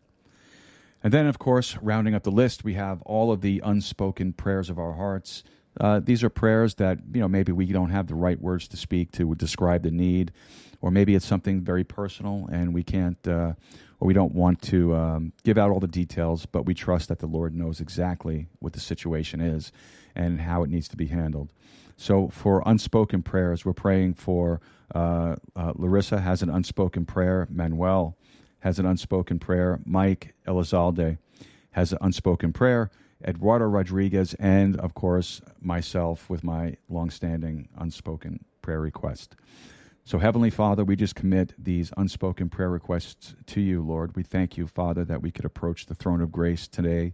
And then, of course, rounding up the list, we have all of the unspoken prayers of our hearts. Uh, these are prayers that, you know, maybe we don't have the right words to speak to describe the need, or maybe it's something very personal and we can't, uh, or we don't want to um, give out all the details, but we trust that the Lord knows exactly what the situation is and how it needs to be handled. So, for unspoken prayers, we're praying for uh, uh Larissa has an unspoken prayer, Manuel has an unspoken prayer. Mike Elizalde has an unspoken prayer. Eduardo Rodriguez, and of course, myself with my longstanding unspoken prayer request. So, Heavenly Father, we just commit these unspoken prayer requests to you, Lord. We thank you, Father, that we could approach the throne of grace today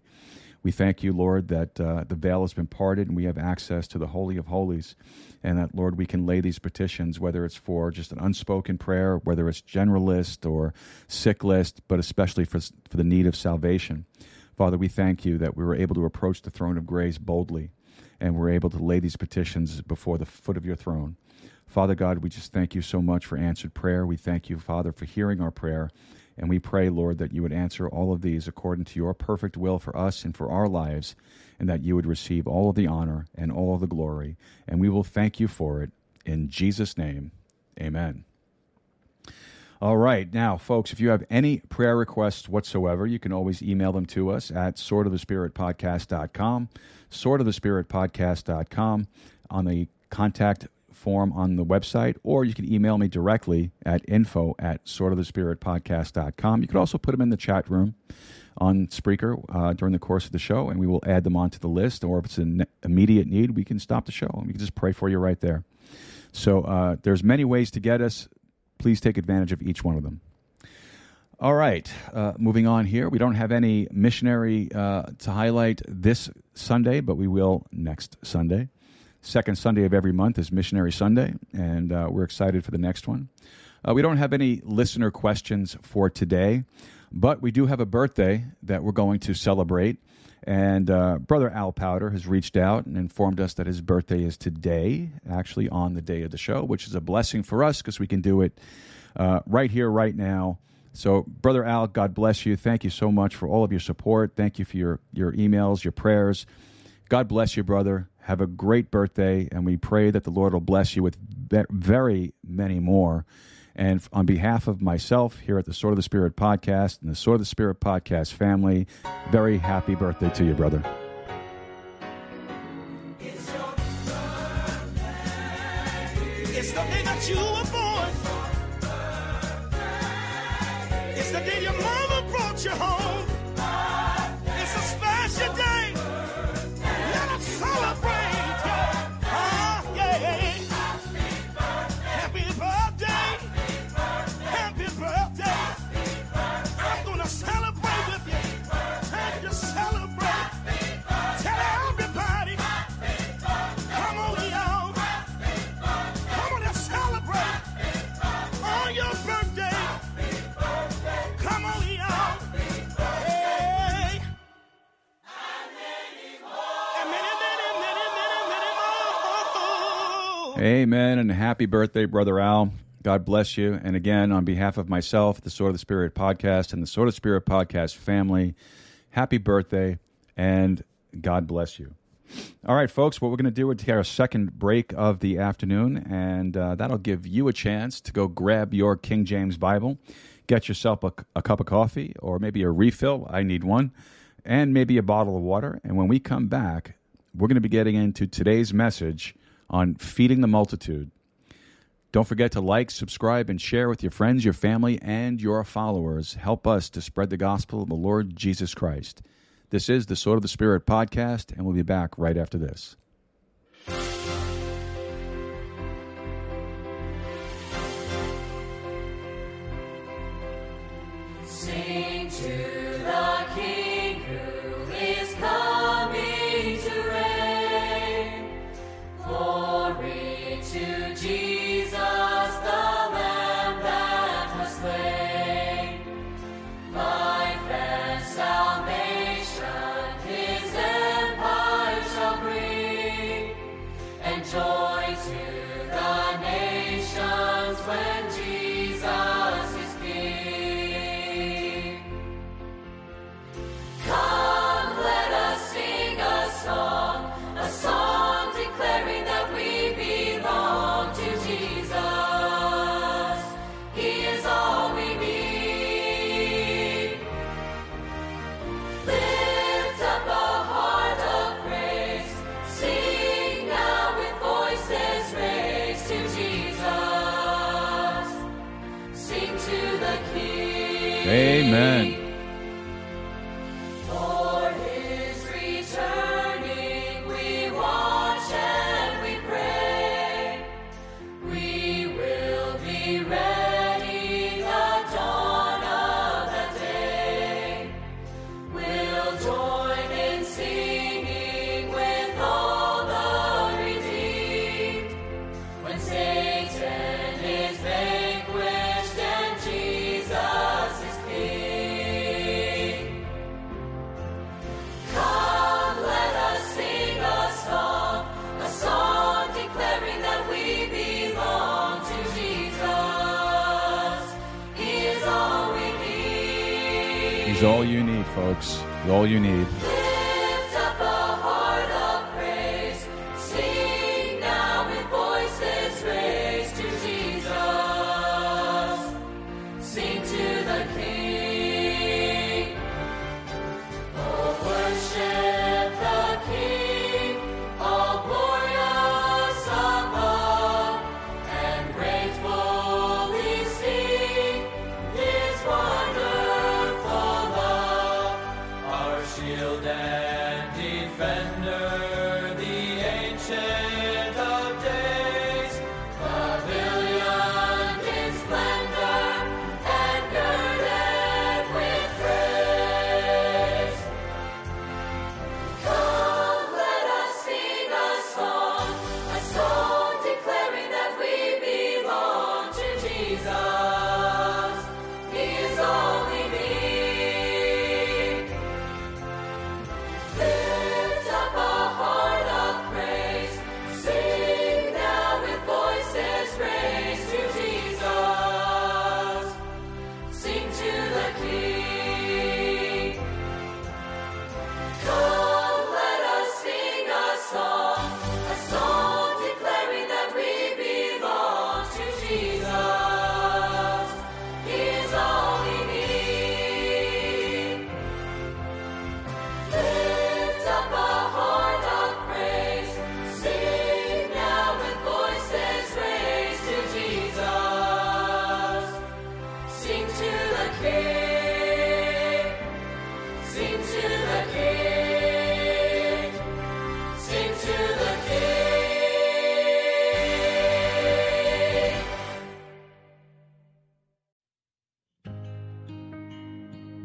we thank you, Lord, that uh, the veil has been parted and we have access to the Holy of Holies. And that, Lord, we can lay these petitions, whether it's for just an unspoken prayer, whether it's general list or sick list, but especially for, for the need of salvation. Father, we thank you that we were able to approach the throne of grace boldly and we're able to lay these petitions before the foot of your throne. Father God, we just thank you so much for answered prayer. We thank you, Father, for hearing our prayer. And we pray, Lord, that you would answer all of these according to your perfect will for us and for our lives, and that you would receive all of the honor and all of the glory. And we will thank you for it. In Jesus' name, amen. All right. Now, folks, if you have any prayer requests whatsoever, you can always email them to us at swordofthespiritpodcast.com, swordofthespiritpodcast.com. On the contact form on the website, or you can email me directly at info at swordofthespiritpodcast.com. You could also put them in the chat room on Spreaker uh, during the course of the show, and we will add them onto the list. Or if it's an immediate need, we can stop the show and we can just pray for you right there. So uh, there's many ways to get us. Please take advantage of each one of them. All right, uh, moving on here. We don't have any missionary uh, to highlight this Sunday, but we will next Sunday. Second Sunday of every month is Missionary Sunday, and uh, we're excited for the next one. Uh, we don't have any listener questions for today, but we do have a birthday that we're going to celebrate. And uh, Brother Al Powder has reached out and informed us that his birthday is today, actually on the day of the show, which is a blessing for us because we can do it uh, right here, right now. So, Brother Al, God bless you. Thank you so much for all of your support. Thank you for your, your emails, your prayers. God bless you, brother. Have a great birthday, and we pray that the Lord will bless you with very many more. And on behalf of myself here at the Sword of the Spirit podcast and the Sword of the Spirit podcast family, very happy birthday to you, brother. It's the Amen. And happy birthday, Brother Al. God bless you. And again, on behalf of myself, the Sword of the Spirit podcast, and the Sword of the Spirit podcast family, happy birthday and God bless you. All right, folks, what we're going to do is take our second break of the afternoon, and uh, that'll give you a chance to go grab your King James Bible, get yourself a, a cup of coffee, or maybe a refill. I need one, and maybe a bottle of water. And when we come back, we're going to be getting into today's message on feeding the multitude. Don't forget to like, subscribe, and share with your friends, your family, and your followers. Help us to spread the gospel of the Lord Jesus Christ. This is the Sword of the Spirit podcast, and we'll be back right after this.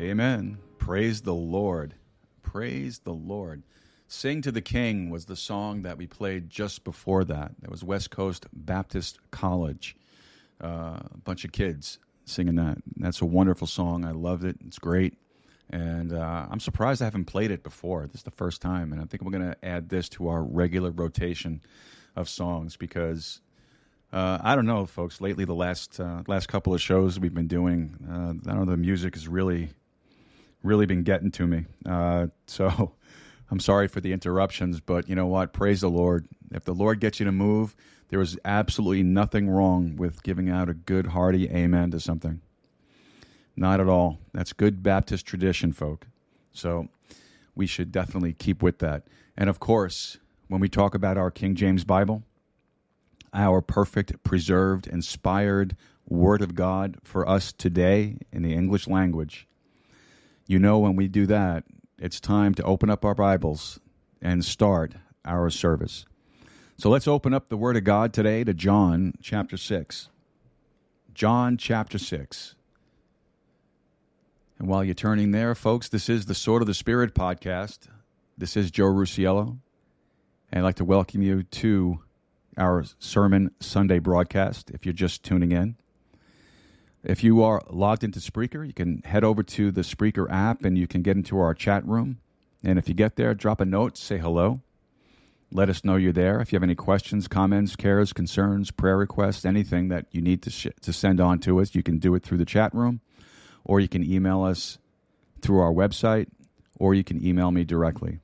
Amen. Praise the Lord. Praise the Lord. Sing to the King was the song that we played just before that. That was West Coast Baptist College. Uh, a bunch of kids singing that. That's a wonderful song. I loved it. It's great. And uh, I'm surprised I haven't played it before. This is the first time. And I think we're going to add this to our regular rotation of songs because uh, I don't know, folks. Lately, the last uh, last couple of shows we've been doing, uh, I don't know, the music is really, really been getting to me. Uh, so I'm sorry for the interruptions, but you know what? Praise the Lord. If the Lord gets you to move, there is absolutely nothing wrong with giving out a good, hearty amen to something. Not at all. That's good Baptist tradition, folk. So we should definitely keep with that. And of course, when we talk about our King James Bible, our perfect, preserved, inspired Word of God for us today in the English language, you know, when we do that, it's time to open up our Bibles and start our service. So let's open up the Word of God today to John chapter 6. John chapter 6. And while you're turning there, folks, this is the Sword of the Spirit podcast. This is Joe Rusiello. And I'd like to welcome you to our Sermon Sunday broadcast if you're just tuning in. If you are logged into Spreaker, you can head over to the Spreaker app and you can get into our chat room. And if you get there, drop a note, say hello. Let us know you're there. If you have any questions, comments, cares, concerns, prayer requests, anything that you need to, sh- to send on to us, you can do it through the chat room, or you can email us through our website, or you can email me directly.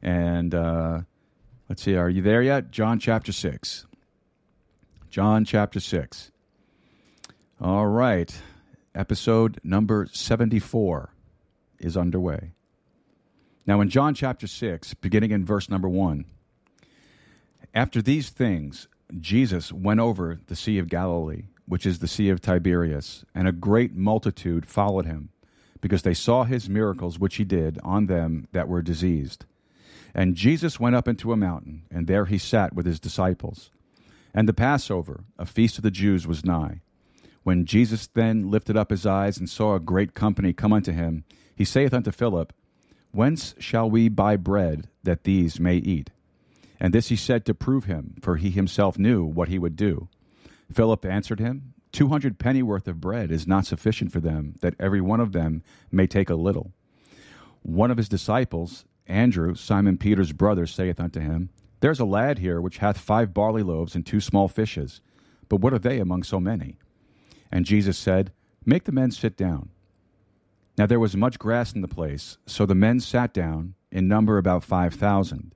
And uh, let's see, are you there yet? John chapter 6. John chapter 6. All right. Episode number 74 is underway. Now, in John chapter 6, beginning in verse number 1, after these things, Jesus went over the Sea of Galilee, which is the Sea of Tiberias, and a great multitude followed him, because they saw his miracles which he did on them that were diseased. And Jesus went up into a mountain, and there he sat with his disciples. And the Passover, a feast of the Jews, was nigh. When Jesus then lifted up his eyes and saw a great company come unto him, he saith unto Philip, Whence shall we buy bread that these may eat? And this he said to prove him, for he himself knew what he would do. Philip answered him, Two hundred pennyworth of bread is not sufficient for them, that every one of them may take a little. One of his disciples, Andrew, Simon Peter's brother, saith unto him, There's a lad here which hath five barley loaves and two small fishes. But what are they among so many? And Jesus said, Make the men sit down. Now there was much grass in the place, so the men sat down, in number about five thousand.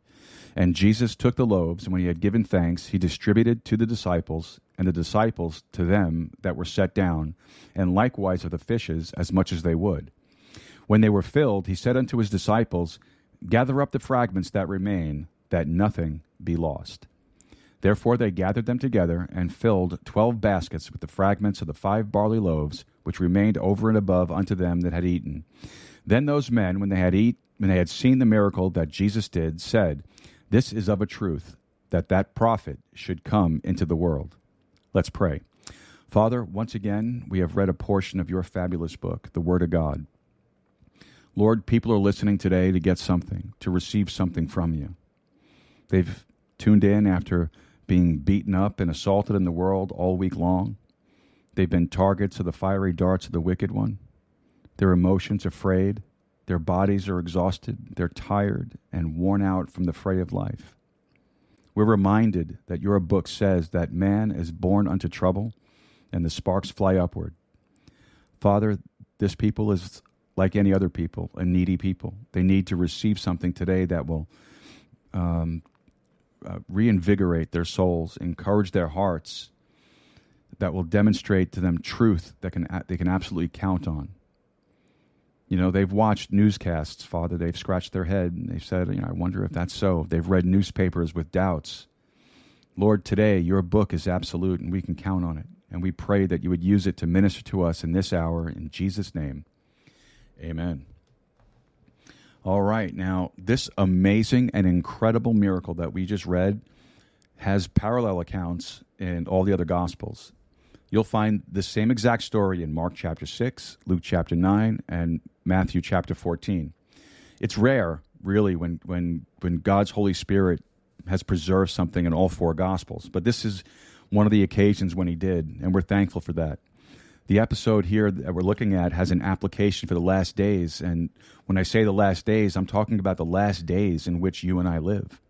And Jesus took the loaves, and when he had given thanks, he distributed to the disciples, and the disciples to them that were set down, and likewise of the fishes as much as they would. When they were filled, he said unto his disciples, Gather up the fragments that remain, that nothing be lost. Therefore they gathered them together and filled twelve baskets with the fragments of the five barley loaves which remained over and above unto them that had eaten. Then those men, when they had eat, when they had seen the miracle that Jesus did, said, This is of a truth that that prophet should come into the world. Let's pray. Father, once again, we have read a portion of your fabulous book, the Word of God. Lord, people are listening today to get something, to receive something from you. They've tuned in after being beaten up and assaulted in the world all week long. They've been targets of the fiery darts of the wicked one. Their emotions are afraid. Their bodies are exhausted. They're tired and worn out from the fray of life. We're reminded that your book says that man is born unto trouble and the sparks fly upward. Father, this people is like any other people, a needy people. They need to receive something today that will um, uh, reinvigorate their souls, encourage their hearts, that will demonstrate to them truth that can they can absolutely count on. You know, they've watched newscasts, Father. They've scratched their head and they've said, you know, I wonder if that's so. They've read newspapers with doubts. Lord, today your book is absolute and we can count on it. And we pray that you would use it to minister to us in this hour. In Jesus' name, amen. All right, now, this amazing and incredible miracle that we just read has parallel accounts in all the other Gospels. You'll find the same exact story in Mark chapter 6, Luke chapter 9, and Matthew chapter 14. It's rare, really, when, when, when God's Holy Spirit has preserved something in all four Gospels, but this is one of the occasions when He did, and we're thankful for that. The episode here that we're looking at has an application for the last days. And when I say the last days, I'm talking about the last days in which you and I live.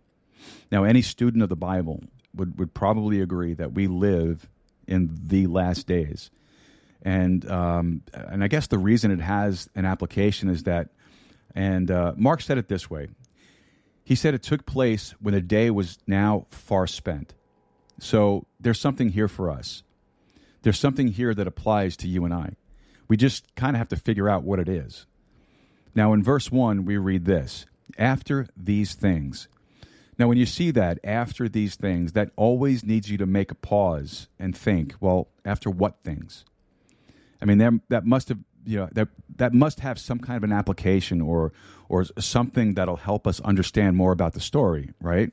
Now, any student of the Bible would, would probably agree that we live in the last days. And, um, and I guess the reason it has an application is that, and uh, Mark said it this way he said it took place when the day was now far spent. So there's something here for us there's something here that applies to you and I. We just kind of have to figure out what it is. Now, in verse 1, we read this after these things. Now, when you see that, after these things, that always needs you to make a pause and think, well, after what things? I mean, that, that must have, you know, that, that must have some kind of an application or, or something that'll help us understand more about the story, right?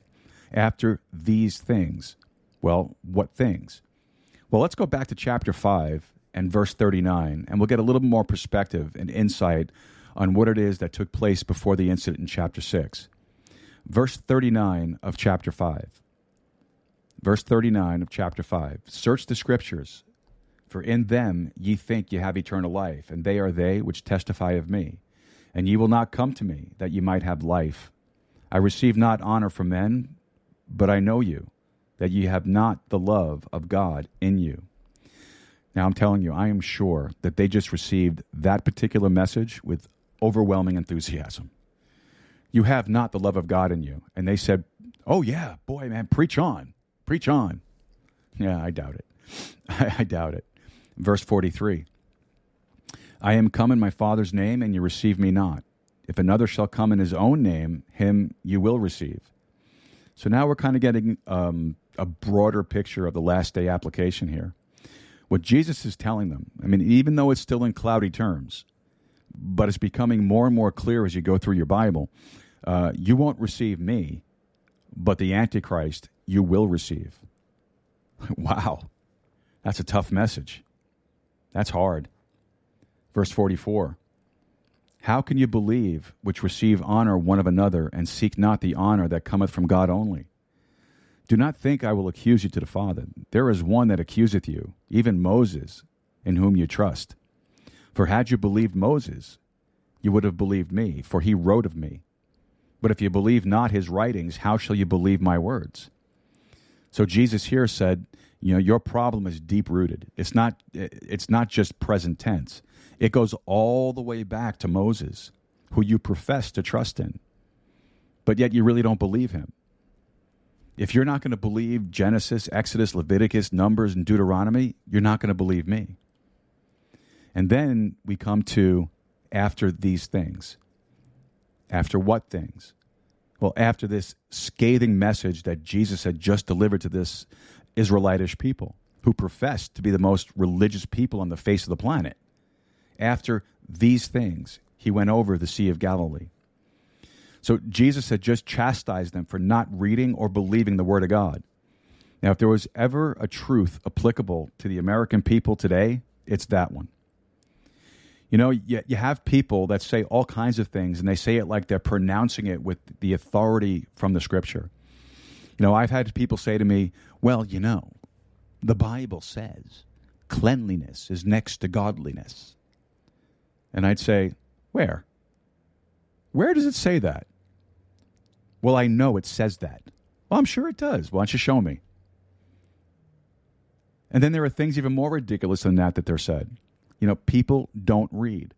After these things. Well, what things? Well, let's go back to chapter 5 and verse 39, and we'll get a little more perspective and insight on what it is that took place before the incident in chapter 6. Verse 39 of chapter 5. Verse 39 of chapter 5. Search the scriptures, for in them ye think ye have eternal life, and they are they which testify of me. And ye will not come to me, that ye might have life. I receive not honor from men, but I know you that ye have not the love of God in you. Now, I'm telling you, I am sure that they just received that particular message with overwhelming enthusiasm. You have not the love of God in you. And they said, Oh, yeah, boy, man, preach on, preach on. Yeah, I doubt it. I, doubt it. Verse 43 I am come in my Father's name, and you receive me not. If another shall come in his own name, him you will receive. So now we're kind of getting um, a broader picture of the last day application here. What Jesus is telling them, I mean, even though it's still in cloudy terms, but it's becoming more and more clear as you go through your Bible, uh, you won't receive me, but the Antichrist you will receive. wow, that's a tough message. That's hard. Verse 44 How can you believe which receive honor one of another and seek not the honor that cometh from God only? Do not think I will accuse you to the Father. There is one that accuseth you, even Moses, in whom you trust. For had you believed Moses, you would have believed me, for he wrote of me. But if you believe not his writings, how shall you believe my words? So Jesus here said, you know, your problem is deep rooted. It's not it's not just present tense. It goes all the way back to Moses, who you profess to trust in. But yet you really don't believe him. If you're not going to believe Genesis, Exodus, Leviticus, Numbers, and Deuteronomy, you're not going to believe me. And then we come to after these things. After what things? Well, after this scathing message that Jesus had just delivered to this Israelitish people, who professed to be the most religious people on the face of the planet, after these things, he went over the Sea of Galilee. So Jesus had just chastised them for not reading or believing the Word of God. Now, if there was ever a truth applicable to the American people today, it's that one. You know, you, you have people that say all kinds of things, and they say it like they're pronouncing it with the authority from the Scripture. You know, I've had people say to me, well, you know, the Bible says cleanliness is next to godliness. And I'd say, where? Where does it say that? Well, I know it says that. Well, I'm sure it does. Why don't you show me? And then there are things even more ridiculous than that that they're said. You know, people don't read.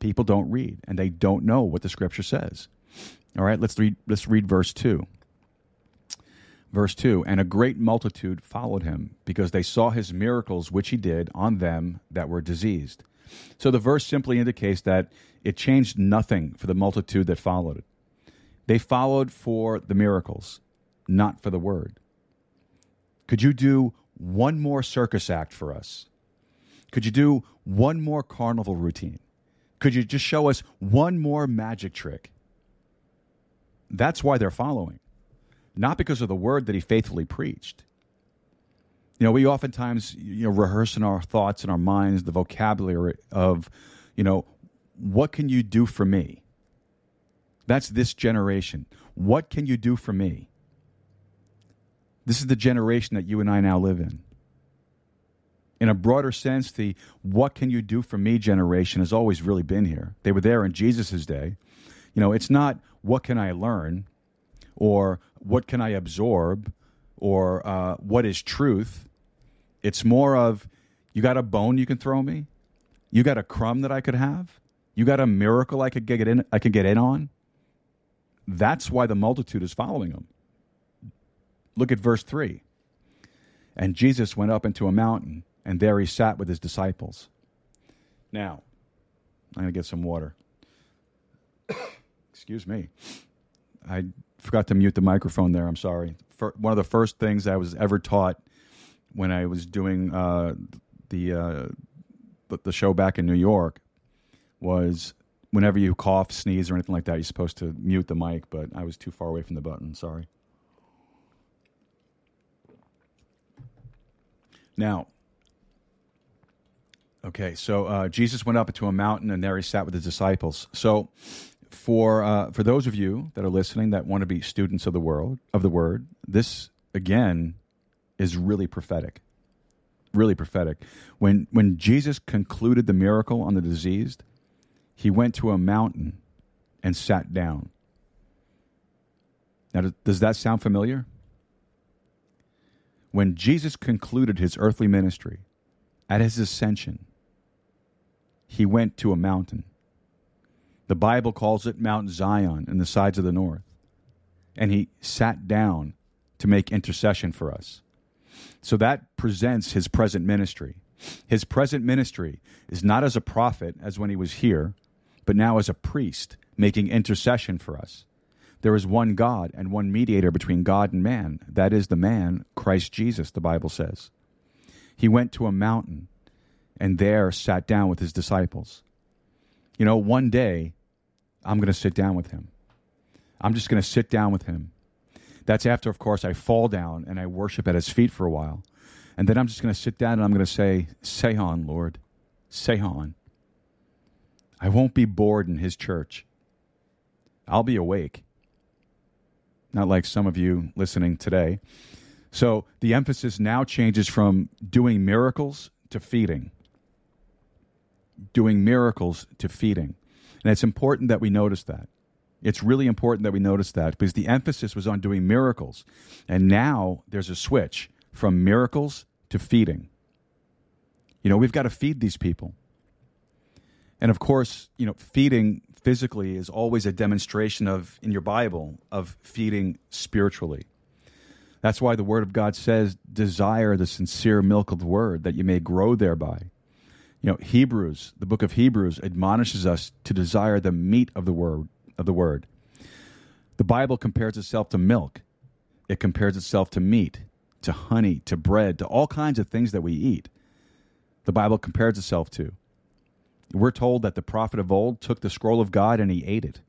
People don't read, and they don't know what the scripture says. All right, let's read. Let's read verse two. Verse 2 And a great multitude followed him, because they saw his miracles which he did on them that were diseased. So the verse simply indicates that it changed nothing for the multitude that followed it. They followed for the miracles, not for the word. Could you do one more circus act for us? Could you do one more carnival routine? Could you just show us one more magic trick? That's why they're following, not because of the word that he faithfully preached. You know, we oftentimes you know rehearse in our thoughts and our minds the vocabulary of, you know, what can you do for me? That's this generation. What can you do for me? This is the generation that you and I now live in. In a broader sense, the what can you do for me generation has always really been here. They were there in Jesus' day. You know, it's not what can I learn or what can I absorb or uh, what is truth. It's more of you got a bone you can throw me? You got a crumb that I could have? You got a miracle I could get in I could get in on? That's why the multitude is following him. Look at verse 3. And Jesus went up into a mountain, and there he sat with his disciples. Now, I'm going to get some water. Excuse me. I forgot to mute the microphone there. I'm sorry. For, one of the first things I was ever taught when I was doing uh, the, uh, the show back in New York was whenever you cough, sneeze, or anything like that, you're supposed to mute the mic, but I was too far away from the button. Sorry. Now, okay, so uh, Jesus went up into a mountain, and there he sat with his disciples. So, for uh, for those of you that are listening that want to be students of the world of the word, this again is really prophetic. Really prophetic. When when Jesus concluded the miracle on the diseased, he went to a mountain and sat down. Now, does that sound familiar? When Jesus concluded his earthly ministry, at his ascension, he went to a mountain. The Bible calls it Mount Zion in the sides of the north. And he sat down to make intercession for us. So that presents his present ministry. His present ministry is not as a prophet as when he was here, but now as a priest making intercession for us. There is one God and one mediator between God and man. That is the man, Christ Jesus, the Bible says. He went to a mountain and there sat down with his disciples. You know, one day I'm going to sit down with him. I'm just going to sit down with him. That's after, of course, I fall down and I worship at his feet for a while. And then I'm just going to sit down and I'm going to say, Say on, Lord. Say on. I won't be bored in his church. I'll be awake. Not like some of you listening today. So the emphasis now changes from doing miracles to feeding. Doing miracles to feeding. And it's important that we notice that. It's really important that we notice that because the emphasis was on doing miracles. And now there's a switch from miracles to feeding. You know, we've got to feed these people. And of course, you know, feeding physically is always a demonstration of, in your Bible, of feeding spiritually. That's why the Word of God says, desire the sincere milk of the Word, that you may grow thereby. You know, Hebrews, the book of Hebrews, admonishes us to desire the meat of the Word. Of the word. The Bible compares itself to milk, it compares itself to meat, to honey, to bread, to all kinds of things that we eat. The Bible compares itself to. We're told that the prophet of old took the scroll of God and he ate it.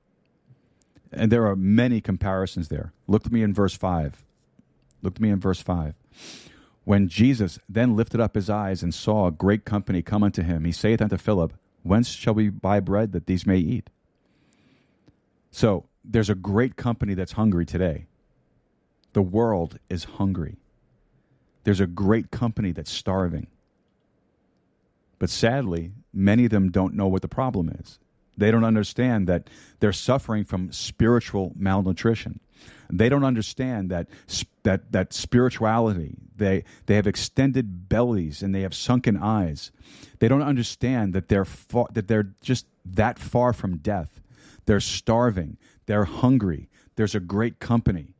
And there are many comparisons there. Look at me in verse 5. Look at me in verse 5. When Jesus then lifted up his eyes and saw a great company come unto him, he saith unto Philip, Whence shall we buy bread that these may eat? So there's a great company that's hungry today. The world is hungry. There's a great company that's starving. But sadly, many of them don't know what the problem is. They don't understand that they're suffering from spiritual malnutrition. They don't understand that that that spirituality. They they have extended bellies and they have sunken eyes. They don't understand that they're far, that they're just that far from death. They're starving. They're hungry. There's a great company.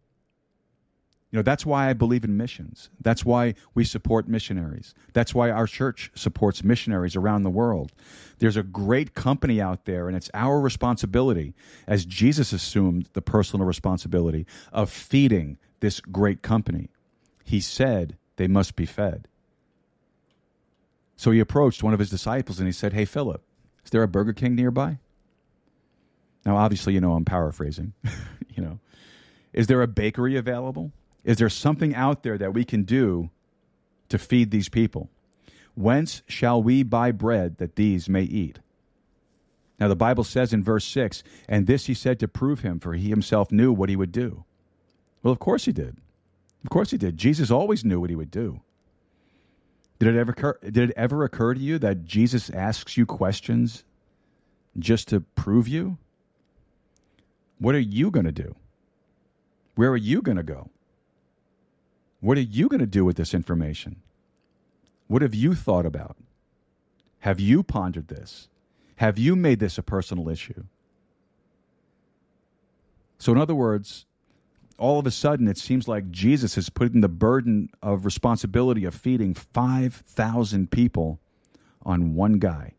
You know, that's why I believe in missions. That's why we support missionaries. That's why our church supports missionaries around the world. There's a great company out there, and it's our responsibility, as Jesus assumed the personal responsibility of feeding this great company. He said they must be fed. So he approached one of his disciples and he said, Hey, Philip, is there a Burger King nearby? Now, obviously, you know I'm paraphrasing. you know, is there a bakery available? Is there something out there that we can do to feed these people? Whence shall we buy bread that these may eat? Now, the Bible says in verse 6, and this he said to prove him, for he himself knew what he would do. Well, of course he did. Of course he did. Jesus always knew what he would do. Did it ever occur, did it ever occur to you that Jesus asks you questions just to prove you? What are you going to do? Where are you going to go? What are you going to do with this information? What have you thought about? Have you pondered this? Have you made this a personal issue? So, in other words, all of a sudden it seems like Jesus is putting the burden of responsibility of feeding 5,000 people on one guy,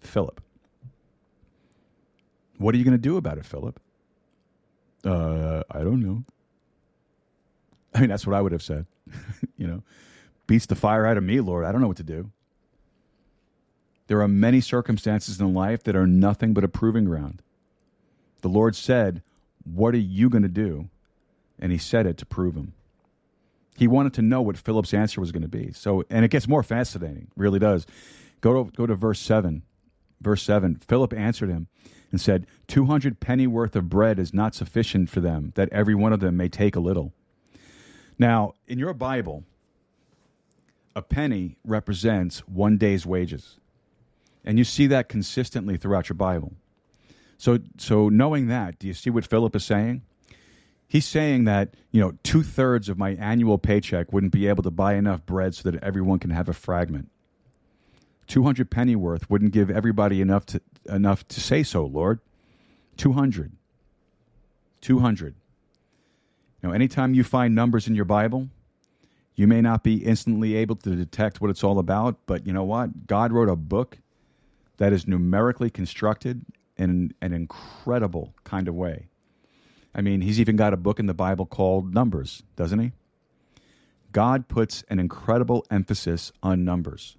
Philip. What are you going to do about it, Philip? Uh, I don't know. I mean, that's what I would have said. you know, beats the fire out of me, Lord. I don't know what to do. There are many circumstances in life that are nothing but a proving ground. The Lord said, What are you going to do? And he said it to prove him. He wanted to know what Philip's answer was going to be. So, and it gets more fascinating, really does. Go to, go to verse 7. Verse 7 Philip answered him and said, 200 penny worth of bread is not sufficient for them, that every one of them may take a little. Now, in your Bible, a penny represents one day's wages. And you see that consistently throughout your Bible. So, so knowing that, do you see what Philip is saying? He's saying that, you know, two thirds of my annual paycheck wouldn't be able to buy enough bread so that everyone can have a fragment. 200 penny worth wouldn't give everybody enough to, enough to say so, Lord. 200. 200. Now, anytime you find numbers in your Bible, you may not be instantly able to detect what it's all about, but you know what? God wrote a book that is numerically constructed in an incredible kind of way. I mean, he's even got a book in the Bible called Numbers, doesn't he? God puts an incredible emphasis on numbers.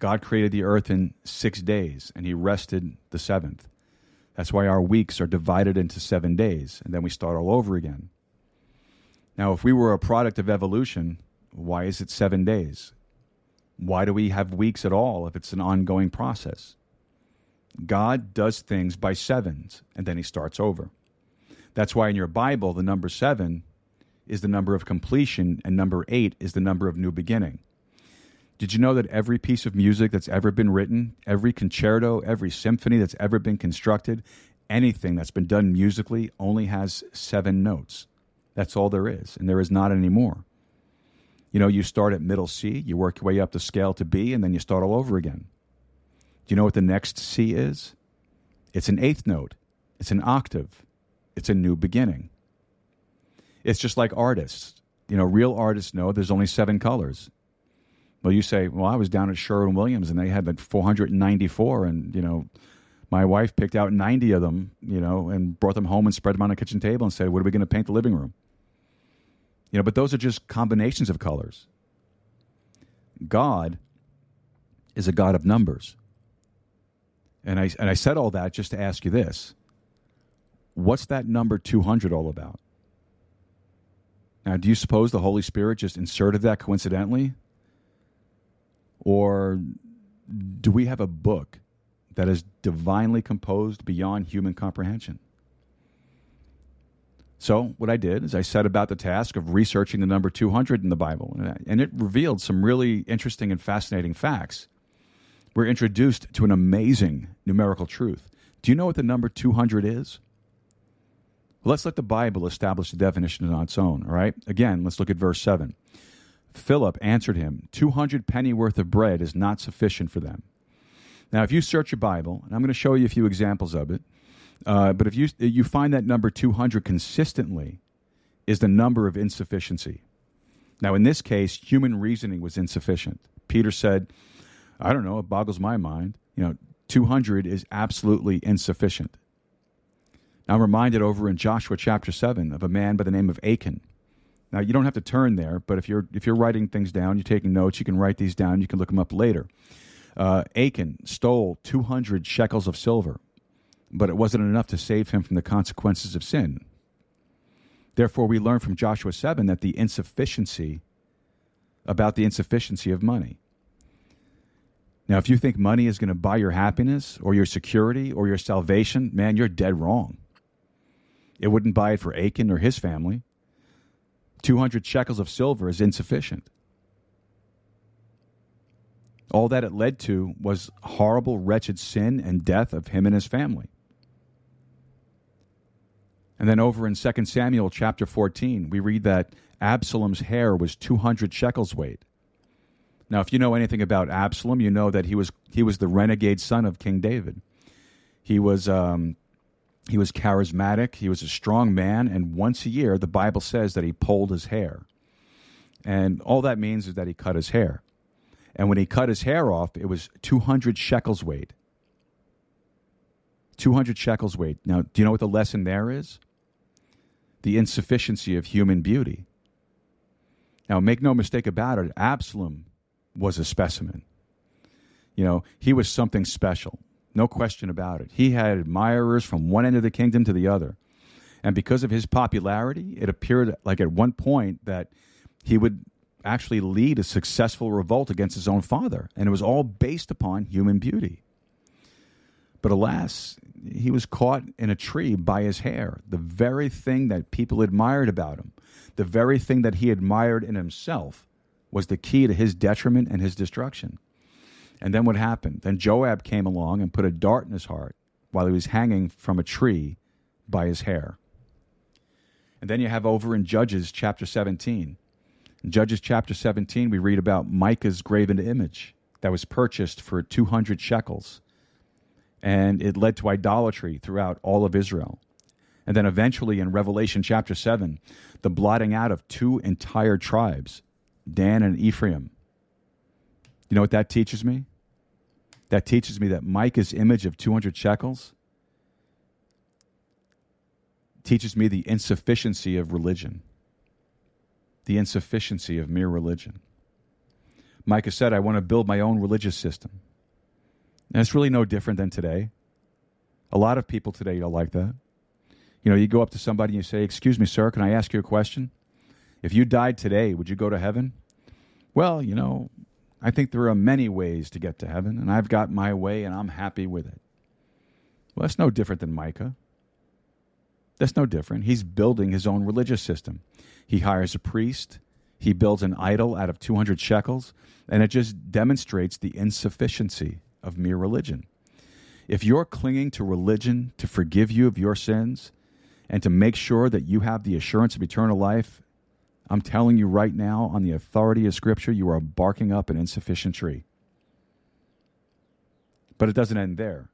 God created the earth in six days, and he rested the seventh. That's why our weeks are divided into seven days, and then we start all over again. Now, if we were a product of evolution, why is it seven days? Why do we have weeks at all if it's an ongoing process? God does things by sevens, and then he starts over. That's why in your Bible, the number seven is the number of completion, and number eight is the number of new beginning. Did you know that every piece of music that's ever been written, every concerto, every symphony that's ever been constructed, anything that's been done musically only has seven notes? That's all there is, and there is not anymore. You know, you start at middle C, you work your way up the scale to B, and then you start all over again. Do you know what the next C is? It's an eighth note, it's an octave, it's a new beginning. It's just like artists. You know, real artists know there's only seven colors. Well, you say, well, I was down at Sherwin Williams and they had like 494, and, you know, My wife picked out 90 of them, you know, and brought them home and spread them on a kitchen table and said, What are we going to paint the living room? You know, but those are just combinations of colors. God is a God of numbers. And I, and I said all that just to ask you this What's that number 200 all about? Now, do you suppose the Holy Spirit just inserted that coincidentally? Or do we have a book that is divinely composed beyond human comprehension? So, what I did is I set about the task of researching the number 200 in the Bible, and it revealed some really interesting and fascinating facts. We're introduced to an amazing numerical truth. Do you know what the number 200 is? Well, let's let the Bible establish the definition on its own, all right? Again, let's look at verse 7. Philip answered him, 200 pennyworth of bread is not sufficient for them. Now, if you search your Bible, and I'm going to show you a few examples of it, uh, but if you, you find that number 200 consistently is the number of insufficiency. Now, in this case, human reasoning was insufficient. Peter said, I don't know, it boggles my mind. You know, 200 is absolutely insufficient. Now, I'm reminded over in Joshua chapter 7 of a man by the name of Achan. Now, you don't have to turn there, but if you're, if you're writing things down, you're taking notes, you can write these down, you can look them up later. Uh, Achan stole 200 shekels of silver but it wasn't enough to save him from the consequences of sin. Therefore, we learn from Joshua 7 that the insufficiency, about the insufficiency of money. Now, if you think money is going to buy your happiness or your security or your salvation, man, you're dead wrong. It wouldn't buy it for Achan or his family. 200 shekels of silver is insufficient. All that it led to was horrible, wretched sin and death of him and his family. And then over in 2 Samuel chapter 14, we read that Absalom's hair was 200 shekels weight. Now, if you know anything about Absalom, you know that he was, he was the renegade son of King David. He was, um, he was charismatic, he was a strong man, and once a year, the Bible says that he pulled his hair. And all that means is that he cut his hair. And when he cut his hair off, it was 200 shekels weight. 200 shekels weight. Now, do you know what the lesson there is? The insufficiency of human beauty. Now, make no mistake about it, Absalom was a specimen. You know, he was something special, no question about it. He had admirers from one end of the kingdom to the other. And because of his popularity, it appeared like at one point that he would actually lead a successful revolt against his own father. And it was all based upon human beauty. But alas, he was caught in a tree by his hair, the very thing that people admired about him, the very thing that he admired in himself was the key to his detriment and his destruction. And then what happened? Then Joab came along and put a dart in his heart while he was hanging from a tree by his hair. And then you have over in Judges chapter 17. In Judges chapter 17, we read about Micah's graven image that was purchased for 200 shekels and it led to idolatry throughout all of Israel. And then eventually in Revelation chapter 7, the blotting out of two entire tribes, Dan and Ephraim. You know what that teaches me? That teaches me that Micah's image of 200 shekels teaches me the insufficiency of religion, the insufficiency of mere religion. Micah said, I want to build my own religious system. And it's really no different than today. A lot of people today are like that. You know, you go up to somebody and you say, Excuse me, sir, can I ask you a question? If you died today, would you go to heaven? Well, you know, I think there are many ways to get to heaven, and I've got my way and I'm happy with it. Well, that's no different than Micah. That's no different. He's building his own religious system. He hires a priest, he builds an idol out of 200 shekels, and it just demonstrates the insufficiency of mere religion. If you're clinging to religion to forgive you of your sins and to make sure that you have the assurance of eternal life, I'm telling you right now, on the authority of Scripture, you are barking up an insufficient tree. But it doesn't end there.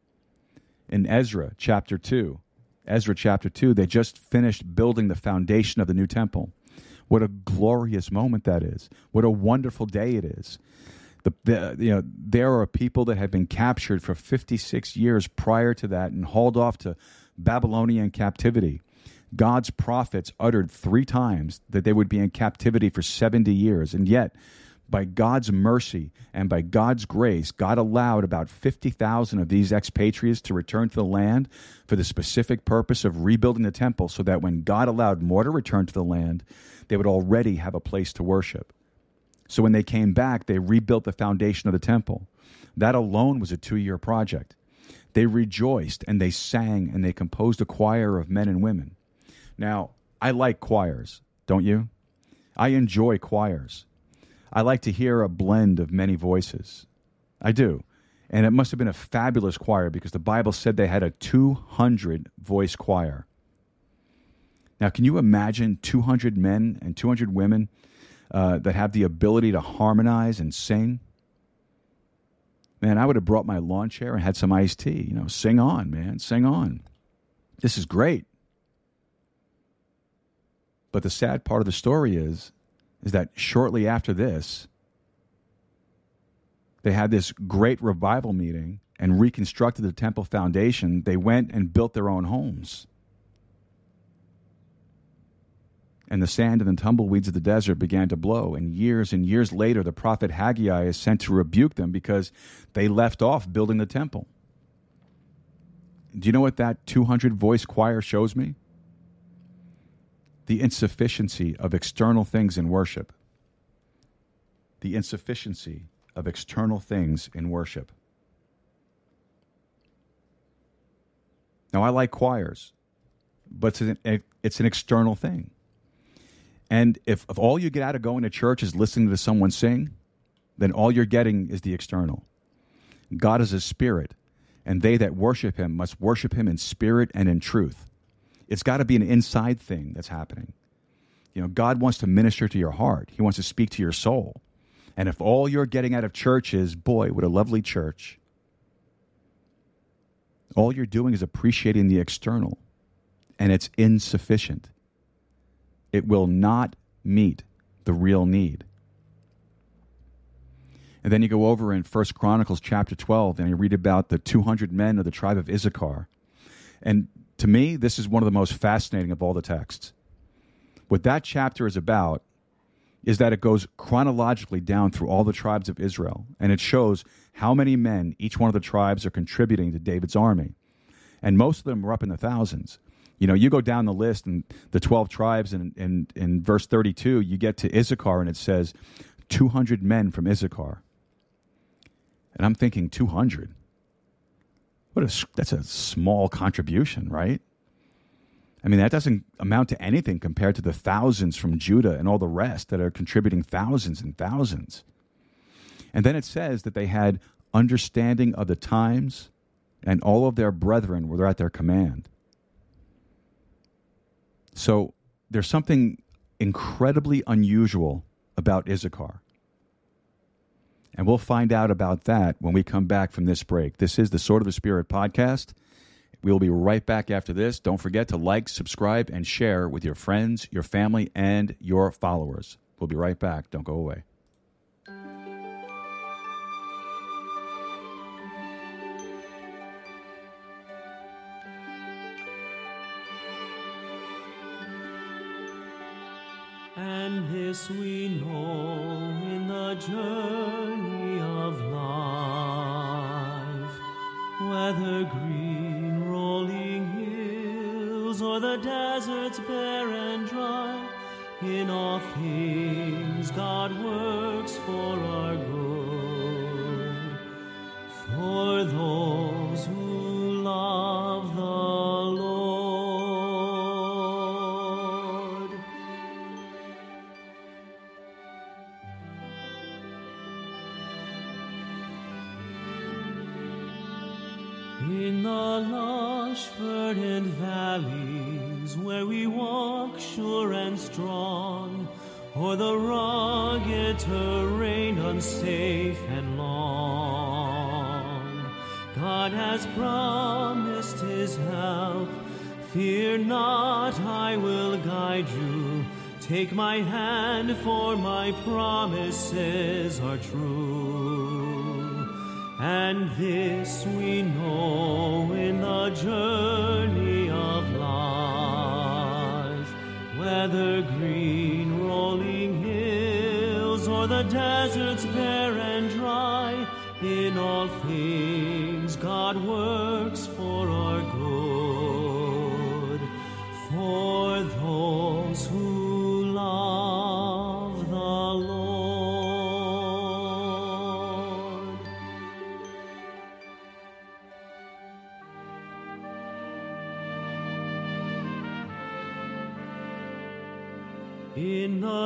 In Ezra chapter 2, Ezra chapter 2, they just finished building the foundation of the new temple. What a glorious moment that is. What a wonderful day it is The, the, you know, there are people that had been captured for 56 years prior to that and hauled off to Babylonian captivity. God's prophets uttered three times that they would be in captivity for 70 years. And yet, by God's mercy and by God's grace, God allowed about 50,000 of these expatriates to return to the land for the specific purpose of rebuilding the temple so that when God allowed more to return to the land, they would already have a place to worship. So when they came back, they rebuilt the foundation of the temple. That alone was a two year project. They rejoiced and they sang and they composed a choir of men and women. Now, I like choirs, don't you? I enjoy choirs. I like to hear a blend of many voices. I do. And it must have been a fabulous choir because the Bible said they had a 200 voice choir. Now, can you imagine 200 men and 200 women uh, that have the ability to harmonize and sing? Man, I would have brought my lawn chair and had some iced tea. You know, sing on, man, sing on. This is great. But the sad part of the story is, is that shortly after this, they had this great revival meeting and reconstructed the temple foundation. They went and built their own homes. And the sand and the tumbleweeds of the desert began to blow. And years and years later, the prophet Haggai is sent to rebuke them because they left off building the temple. Do you know what that 200 voice choir shows me? the insufficiency of external things in worship. The insufficiency of external things in worship. Now, I like choirs, but it's an, it's an external thing. And if, if all you get out of going to church is listening to someone sing, then all you're getting is the external. God is a spirit, and they that worship him must worship him in spirit and in truth. It's got to be an inside thing that's happening. You know, God wants to minister to your heart. He wants to speak to your soul. And if all you're getting out of church is, boy, what a lovely church, all you're doing is appreciating the external, and it's insufficient. It will not meet the real need. And then you go over in First Chronicles chapter 12 and you read about the 200 men of the tribe of Issachar. And to me, this is one of the most fascinating of all the texts. What that chapter is about is that it goes chronologically down through all the tribes of Israel, and it shows how many men each one of the tribes are contributing to David's army. And most of them are up in the thousands. You know, you go down the list and the 12 tribes, and in, in, verse 32, you get to Issachar, and it says 200 men from Issachar. And I'm thinking 200. What a, that's a small contribution, right? I mean, that doesn't amount to anything compared to the thousands from Judah and all the rest that are contributing thousands and thousands. And then it says that they had understanding of the times, and all of their brethren were at their command. So there's something incredibly unusual about Issachar. And we'll find out about that when we come back from this break. This is the Sword of the Spirit podcast. We will be right back after this. Don't forget to like, subscribe, and share with your friends, your family, and your followers. We'll be right back. Don't go away. This we know in the journey of life, whether green rolling hills or the deserts bare and dry, in all things God works for our good. For those who verdant valleys where we walk sure and strong, or the rugged terrain unsafe and long, God has promised his help. Fear not, I will guide you. Take my hand, for my promises are true. And this we know in the journey of life, whether green rolling hills or the deserts bare and dry, in all things God works for our good. For those who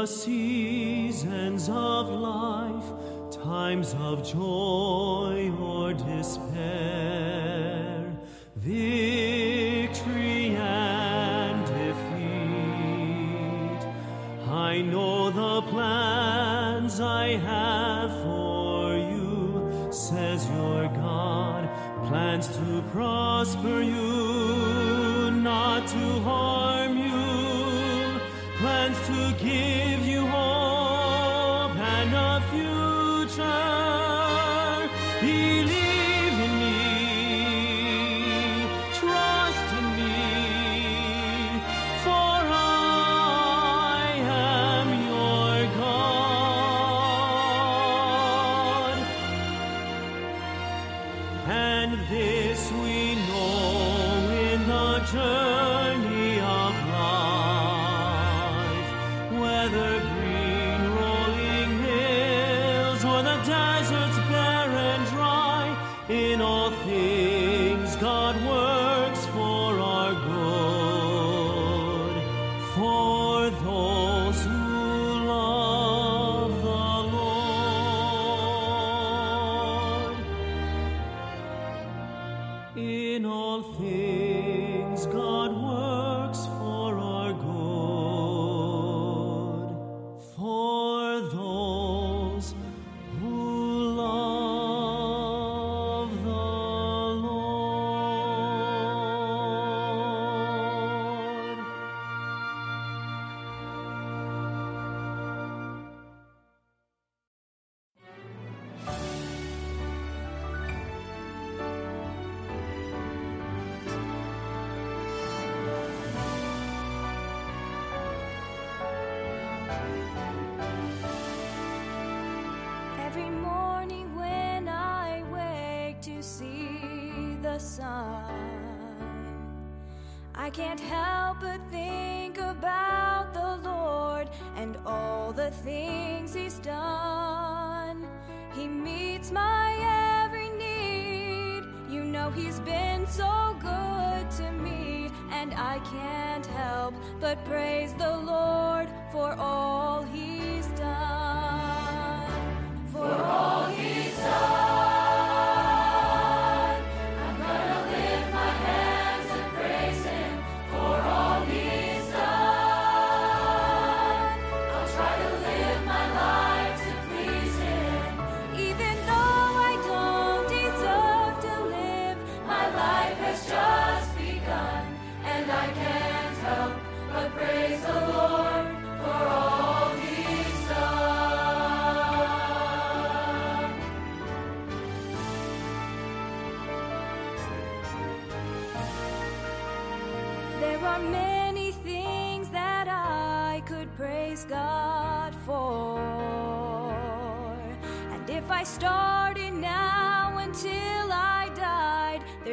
the seasons of life, times of joy or despair, victory and defeat. I know the plans I have for you, says your God, plans to prosper you, not to harm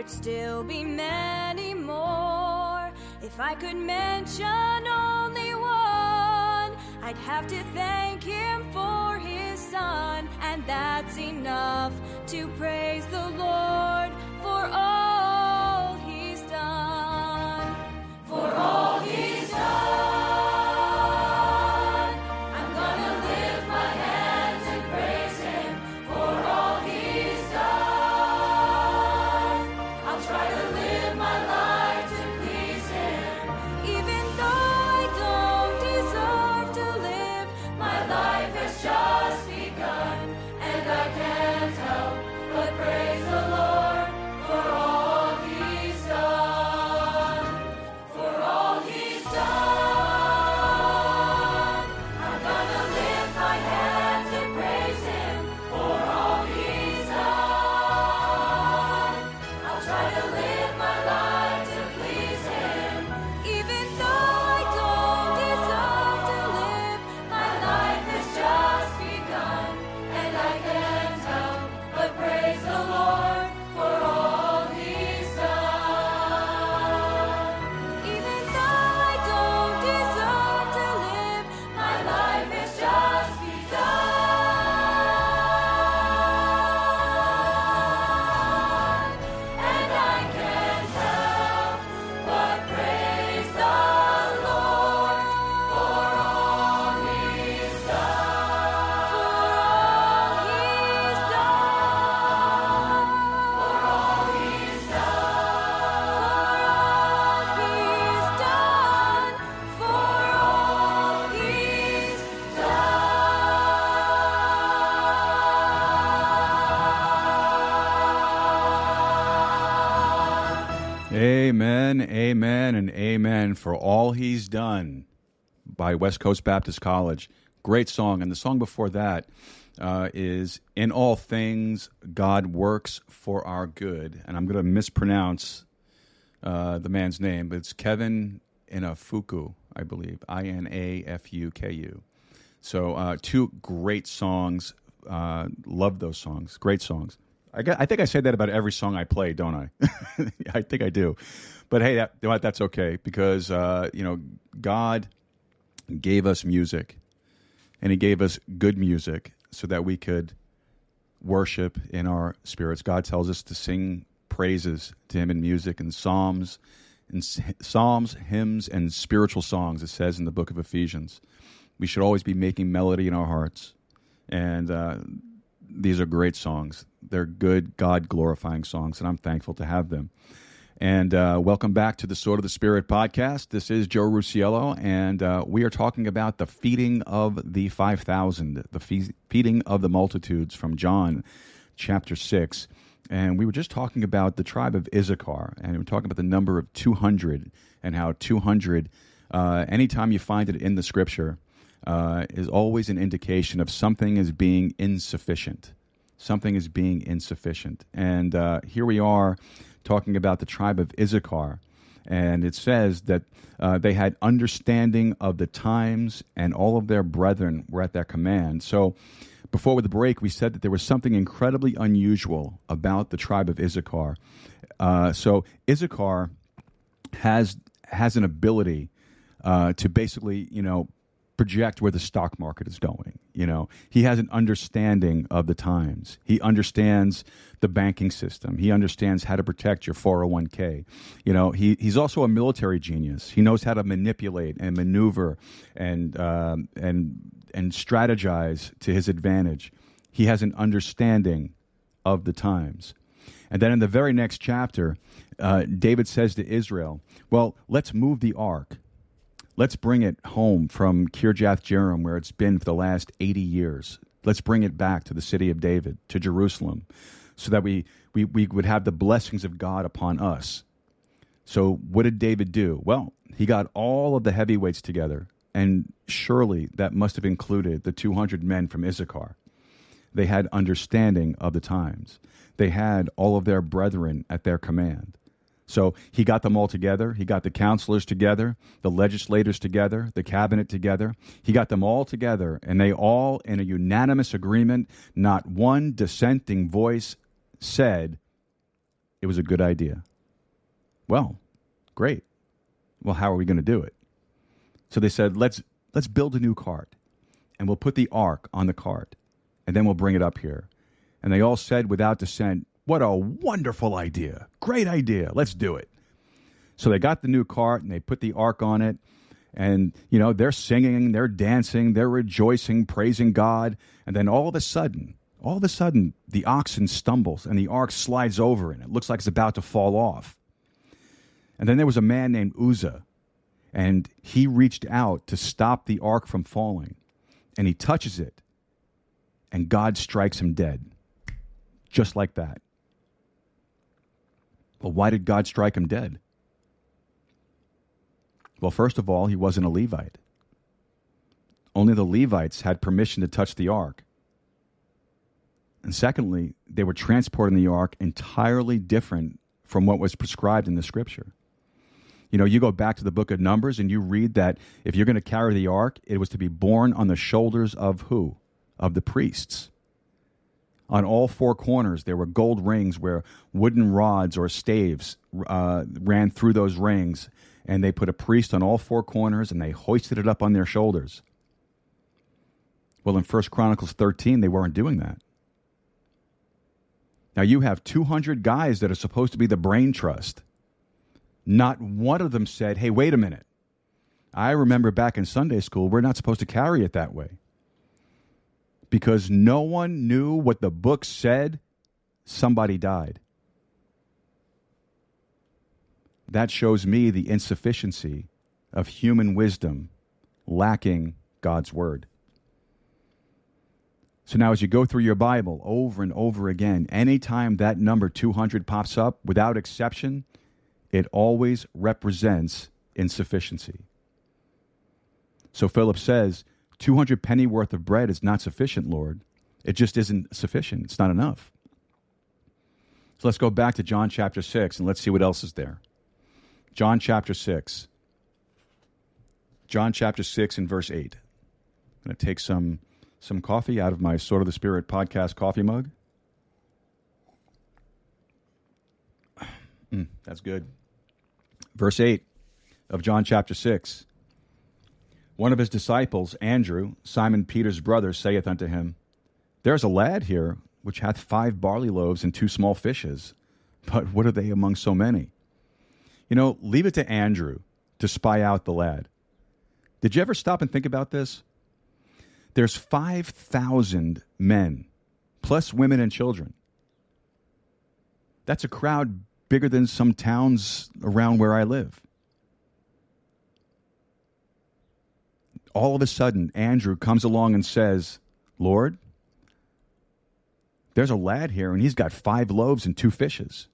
still be many more. If I could mention only one, I'd have to thank him for his son, and that's enough to pray. For all he's done by West Coast Baptist College. Great song. And the song before that uh, is In All Things, God Works for Our Good. And I'm going to mispronounce uh, the man's name, but it's Kevin Inafuku, I believe. I N A F U K U. So, uh, two great songs. Uh, love those songs. Great songs. I, got, I think I say that about every song I play, don't I? I think I do. But hey, that, that's okay because, uh, you know, God gave us music and He gave us good music so that we could worship in our spirits. God tells us to sing praises to Him in music and psalms, and psalms, hymns, and spiritual songs. It says in the book of Ephesians, we should always be making melody in our hearts, and uh, these are great songs. They're good, God glorifying songs, and I'm thankful to have them. And uh, welcome back to the Sword of the Spirit podcast. This is Joe Rusiello, and uh, we are talking about the feeding of the 5,000, the fe- feeding of the multitudes from John chapter 6. And we were just talking about the tribe of Issachar, and we are talking about the number of 200 and how 200, uh, anytime you find it in the scripture, uh, is always an indication of something is being insufficient. Something is being insufficient. And uh, here we are talking about the tribe of Issachar. And it says that uh, they had understanding of the times, and all of their brethren were at their command. So, before the break, we said that there was something incredibly unusual about the tribe of Issachar. Uh, so, Issachar has has an ability uh, to basically, you know, project where the stock market is going. You know, he has an understanding of the times. He understands the banking system. He understands how to protect your 401k. You know, he, he's also a military genius. He knows how to manipulate and maneuver and um, and and strategize to his advantage. He has an understanding of the times. And then in the very next chapter, uh, David says to Israel, "Well, let's move the ark." Let's bring it home from Kirjath Jearim, where it's been for the last 80 years. Let's bring it back to the city of David, to Jerusalem, so that we, we, we would have the blessings of God upon us. So, what did David do? Well, he got all of the heavyweights together, and surely that must have included the 200 men from Issachar. They had understanding of the times, they had all of their brethren at their command. So he got them all together. He got the counselors together, the legislators together, the cabinet together. He got them all together, and they all, in a unanimous agreement, not one dissenting voice said it was a good idea. Well, great. Well, how are we going to do it? So they said, let's, let's build a new cart, and we'll put the ark on the cart, and then we'll bring it up here. And they all said without dissent, what a wonderful idea. Great idea. Let's do it. So they got the new cart and they put the ark on it. And, you know, they're singing, they're dancing, they're rejoicing, praising God. And then all of a sudden, all of a sudden, the oxen stumbles and the ark slides over and it looks like it's about to fall off. And then there was a man named Uzzah, and he reached out to stop the ark from falling. And he touches it, and God strikes him dead. Just like that. Well, why did God strike him dead? Well, first of all, he wasn't a Levite. Only the Levites had permission to touch the ark. And secondly, they were transporting the ark entirely different from what was prescribed in the scripture. You know, you go back to the book of Numbers and you read that if you're going to carry the ark, it was to be borne on the shoulders of who? Of the priests. On all four corners, there were gold rings where wooden rods or staves uh, ran through those rings, and they put a priest on all four corners and they hoisted it up on their shoulders. Well, in 1 Chronicles 13, they weren't doing that. Now, you have 200 guys that are supposed to be the brain trust. Not one of them said, hey, wait a minute. I remember back in Sunday school, we're not supposed to carry it that way because no one knew what the book said, somebody died. That shows me the insufficiency of human wisdom lacking God's word. So now, as you go through your Bible over and over again, anytime that number 200 pops up, without exception, it always represents insufficiency. So Philip says, 200 penny worth of bread is not sufficient, Lord. It just isn't sufficient. It's not enough. So let's go back to John chapter 6 and let's see what else is there. John chapter 6. John chapter 6 and verse 8. I'm going to take some, some coffee out of my Sword of the Spirit podcast coffee mug. Mm, that's good. Verse 8 of John chapter 6. One of his disciples, Andrew, Simon Peter's brother, saith unto him, There is a lad here which hath five barley loaves and two small fishes. But what are they among so many? You know, leave it to Andrew to spy out the lad. Did you ever stop and think about this? There's 5,000 men, plus women and children. That's a crowd bigger than some towns around where I live. All of a sudden, Andrew comes along and says, Lord, there's a lad here and he's got five loaves and two fishes.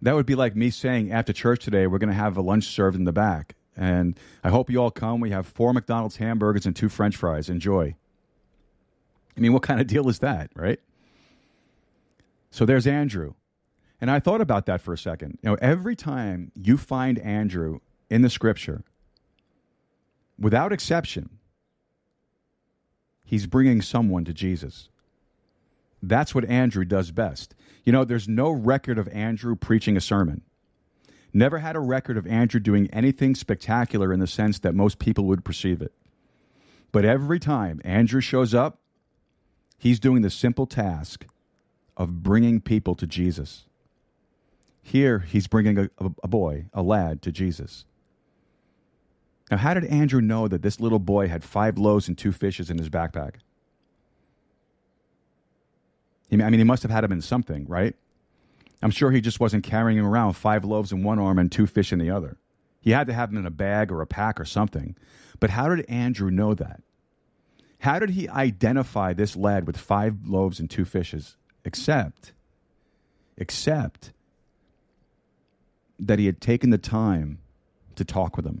That would be like me saying after church today, we're going to have a lunch served in the back. And I hope you all come. We have four McDonald's hamburgers and two french fries. Enjoy. I mean, what kind of deal is that, right? So there's Andrew. And I thought about that for a second. You know, every time you find Andrew in the scripture, without exception, he's bringing someone to Jesus. That's what Andrew does best. You know, there's no record of Andrew preaching a sermon. Never had a record of Andrew doing anything spectacular in the sense that most people would perceive it. But every time Andrew shows up, he's doing the simple task of bringing people to Jesus. Here, he's bringing a, a, boy, a lad, to Jesus. Now, how did Andrew know that this little boy had five loaves and two fishes in his backpack? I mean, he must have had them in something, right? I'm sure he just wasn't carrying him around five loaves in one arm and two fish in the other. He had to have them in a bag or a pack or something. But how did Andrew know that? How did he identify this lad with five loaves and two fishes? Except, except that he had taken the time to talk with him.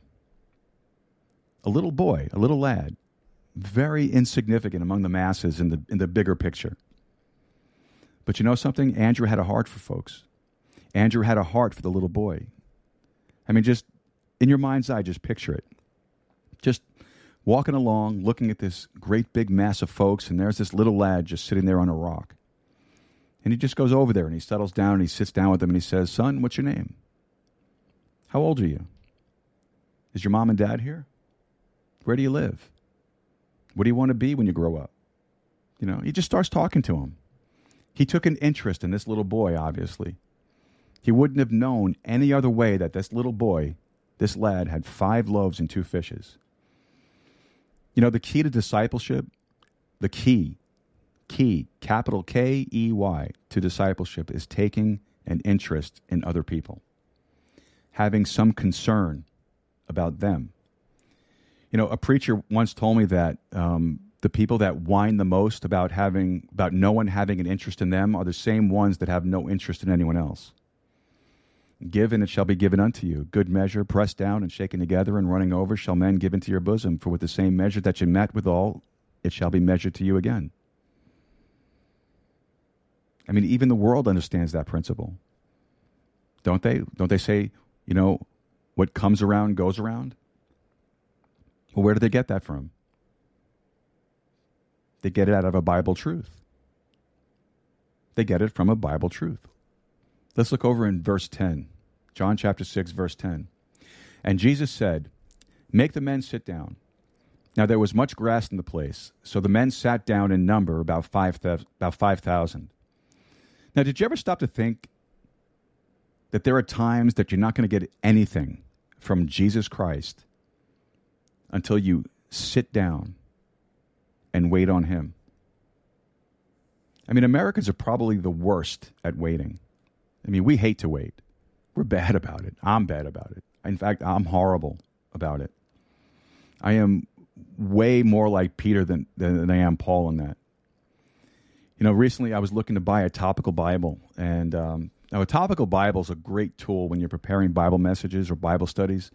A little boy, a little lad, very insignificant among the masses in the, in the bigger picture. But you know something? Andrew had a heart for folks. Andrew had a heart for the little boy. I mean, just in your mind's eye, just picture it. Just walking along, looking at this great big mass of folks, and there's this little lad just sitting there on a rock. And he just goes over there and he settles down and he sits down with them and he says, Son, what's your name? How old are you? Is your mom and dad here? Where do you live? What do you want to be when you grow up? You know, he just starts talking to him. He took an interest in this little boy, obviously. He wouldn't have known any other way that this little boy, this lad, had five loaves and two fishes. You know, the key to discipleship, the key, key, capital K E Y, to discipleship is taking an interest in other people, having some concern about them. You know, a preacher once told me that um, the people that whine the most about having about no one having an interest in them are the same ones that have no interest in anyone else. Give and it shall be given unto you. Good measure, pressed down and shaken together and running over, shall men give into your bosom. For with the same measure that you met withal, it shall be measured to you again. I mean, even the world understands that principle. Don't they? Don't they say, you know, what comes around goes around? Well, where do they get that from? They get it out of a Bible truth. They get it from a Bible truth. Let's look over in verse 10. John chapter 6, verse 10. And Jesus said, Make the men sit down. Now there was much grass in the place, so the men sat down in number about 5,000. About 5, now, did you ever stop to think that there are times that you're not going to get anything from Jesus Christ until you sit down and wait on Him. I mean, Americans are probably the worst at waiting. I mean, we hate to wait. We're bad about it. I'm bad about it. In fact, I'm horrible about it. I am way more like Peter than, than, I am Paul in that. You know, recently I was looking to buy a topical Bible, and um, Now, a topical Bible is a great tool when you're preparing Bible messages or Bible studies.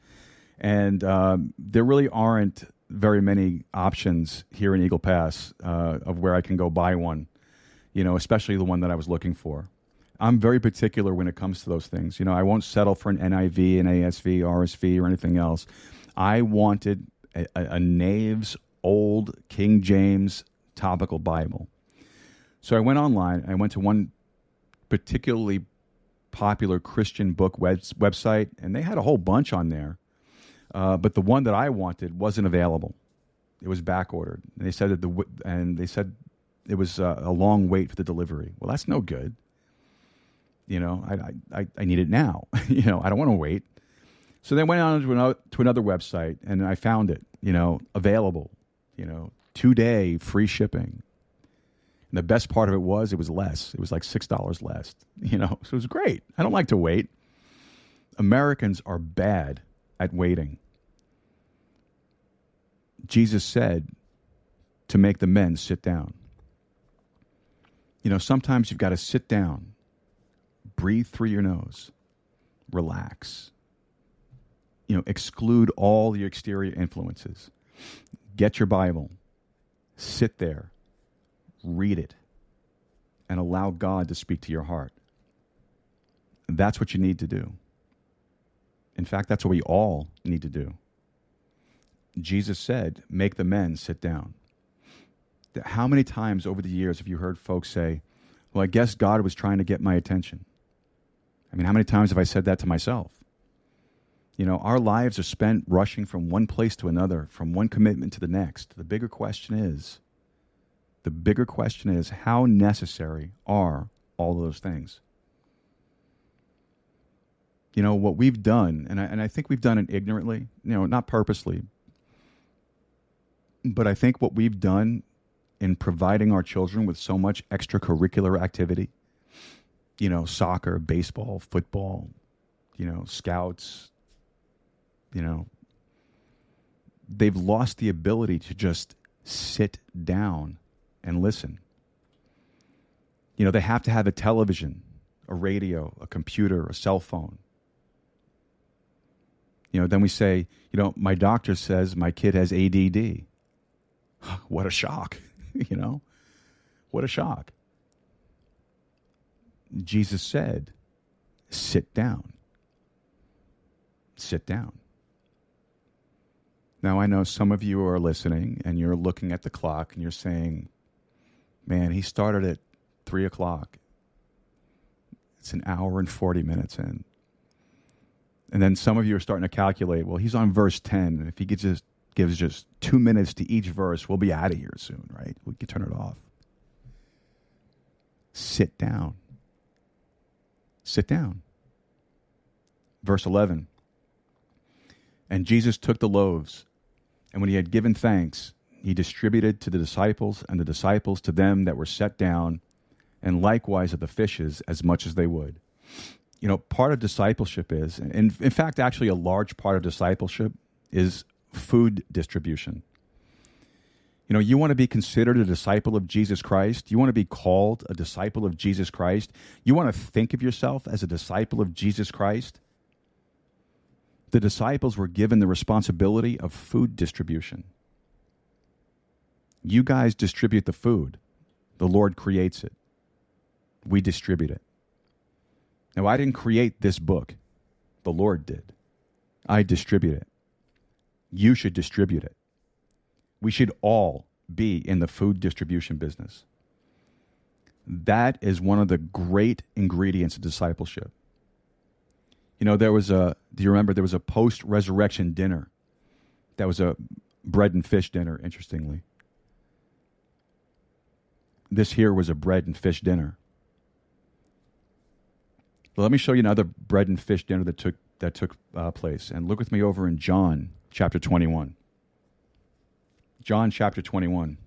And um, there really aren't very many options here in Eagle Pass uh, of where I can go buy one, you know, especially the one that I was looking for. I'm very particular when it comes to those things. You know, I won't settle for an NIV, an ASV, RSV, or anything else. I wanted a, a, a old King James topical Bible. So I went online. I went to one particularly popular Christian book web, website, and they had a whole bunch on there. Uh, but the one that I wanted wasn't available. It was back ordered. And they said that the and they said it was uh, a long wait for the delivery. Well, that's no good. You know, I I, I need it now. you know, I don't want to wait. So they went on to another, to another website, and I found it. You know, available. You know, two day free shipping. And the best part of it was it was less. It was like six dollars less. You know, so it was great. I don't like to wait. Americans are bad at waiting. Jesus said to make the men sit down. You know, sometimes you've got to sit down, breathe through your nose, relax. You know, exclude all your exterior influences. Get your Bible, sit there, read it, and allow God to speak to your heart. That's what you need to do. In fact, that's what we all need to do. Jesus said, Make the men sit down. How many times over the years have you heard folks say, Well, I guess God was trying to get my attention? I mean, how many times have I said that to myself? You know, our lives are spent rushing from one place to another, from one commitment to the next. The bigger question is, the bigger question is, how necessary are all those things? You know, what we've done, and I, and I think we've done it ignorantly, you know, not purposely, but I think what we've done in providing our children with so much extracurricular activity, you know, soccer, baseball, football, you know, scouts, you know, they've lost the ability to just sit down and listen. You know, they have to have a television, a radio, a computer, a cell phone. You know, then we say, you know, my doctor says my kid has ADD. what a shock, you know? What a shock. Jesus said, sit down. Sit down. Now, I know some of you are listening and you're looking at the clock and you're saying, man, he started at three o'clock. It's an hour and 40 minutes in. And then some of you are starting to calculate, well, he's on verse 10. And if he gets just gives just two minutes to each verse, we'll be out of here soon, right? We can turn it off. Sit down. Sit down. Verse 11. And Jesus took the loaves, and when he had given thanks, he distributed to the disciples, and the disciples to them that were set down, and likewise of the fishes as much as they would. You know, part of discipleship is, and in fact, actually, a large part of discipleship is food distribution. You know, you want to be considered a disciple of Jesus Christ. You want to be called a disciple of Jesus Christ. You want to think of yourself as a disciple of Jesus Christ. The disciples were given the responsibility of food distribution. You guys distribute the food, the Lord creates it. We distribute it. Now, I didn't create this book, the Lord did. I distribute it you should distribute it. We should all be in the food distribution business. That is one of the great ingredients of discipleship. You know, there was a, do you remember there was a post resurrection dinner? That was a bread and fish dinner, interestingly. This here was a bread and fish dinner. But let me show you another bread and fish dinner that took, that took uh, place. And look with me over in John chapter 21. John chapter 21.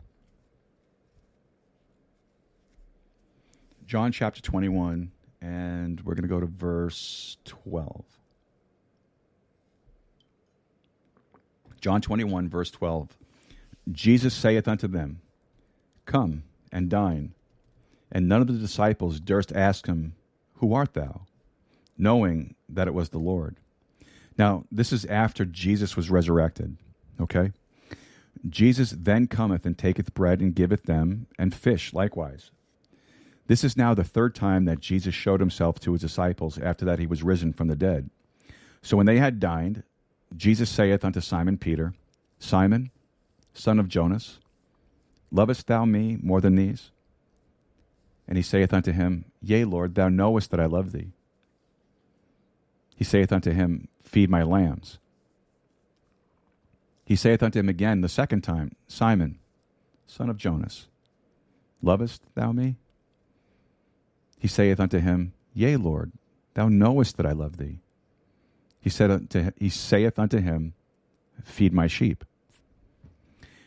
John chapter 21, and we're going to go to verse 12. John 21, verse 12. Jesus saith unto them, Come and dine. And none of the disciples durst ask him, Who art thou? Knowing that it was the Lord. Now, this is after Jesus was resurrected. Okay? Jesus then cometh and taketh bread and giveth them, and fish likewise. This is now the third time that Jesus showed himself to his disciples after that he was risen from the dead. So when they had dined, Jesus saith unto Simon Peter, Simon, son of Jonas, lovest thou me more than these? And he saith unto him, Yea, Lord, thou knowest that I love thee. He saith unto him, Feed my lambs. He saith unto him again the second time, Simon, son of Jonas, lovest thou me? He saith unto him, Yea, Lord, thou knowest that I love thee. He said unto he saith unto him, Feed my sheep.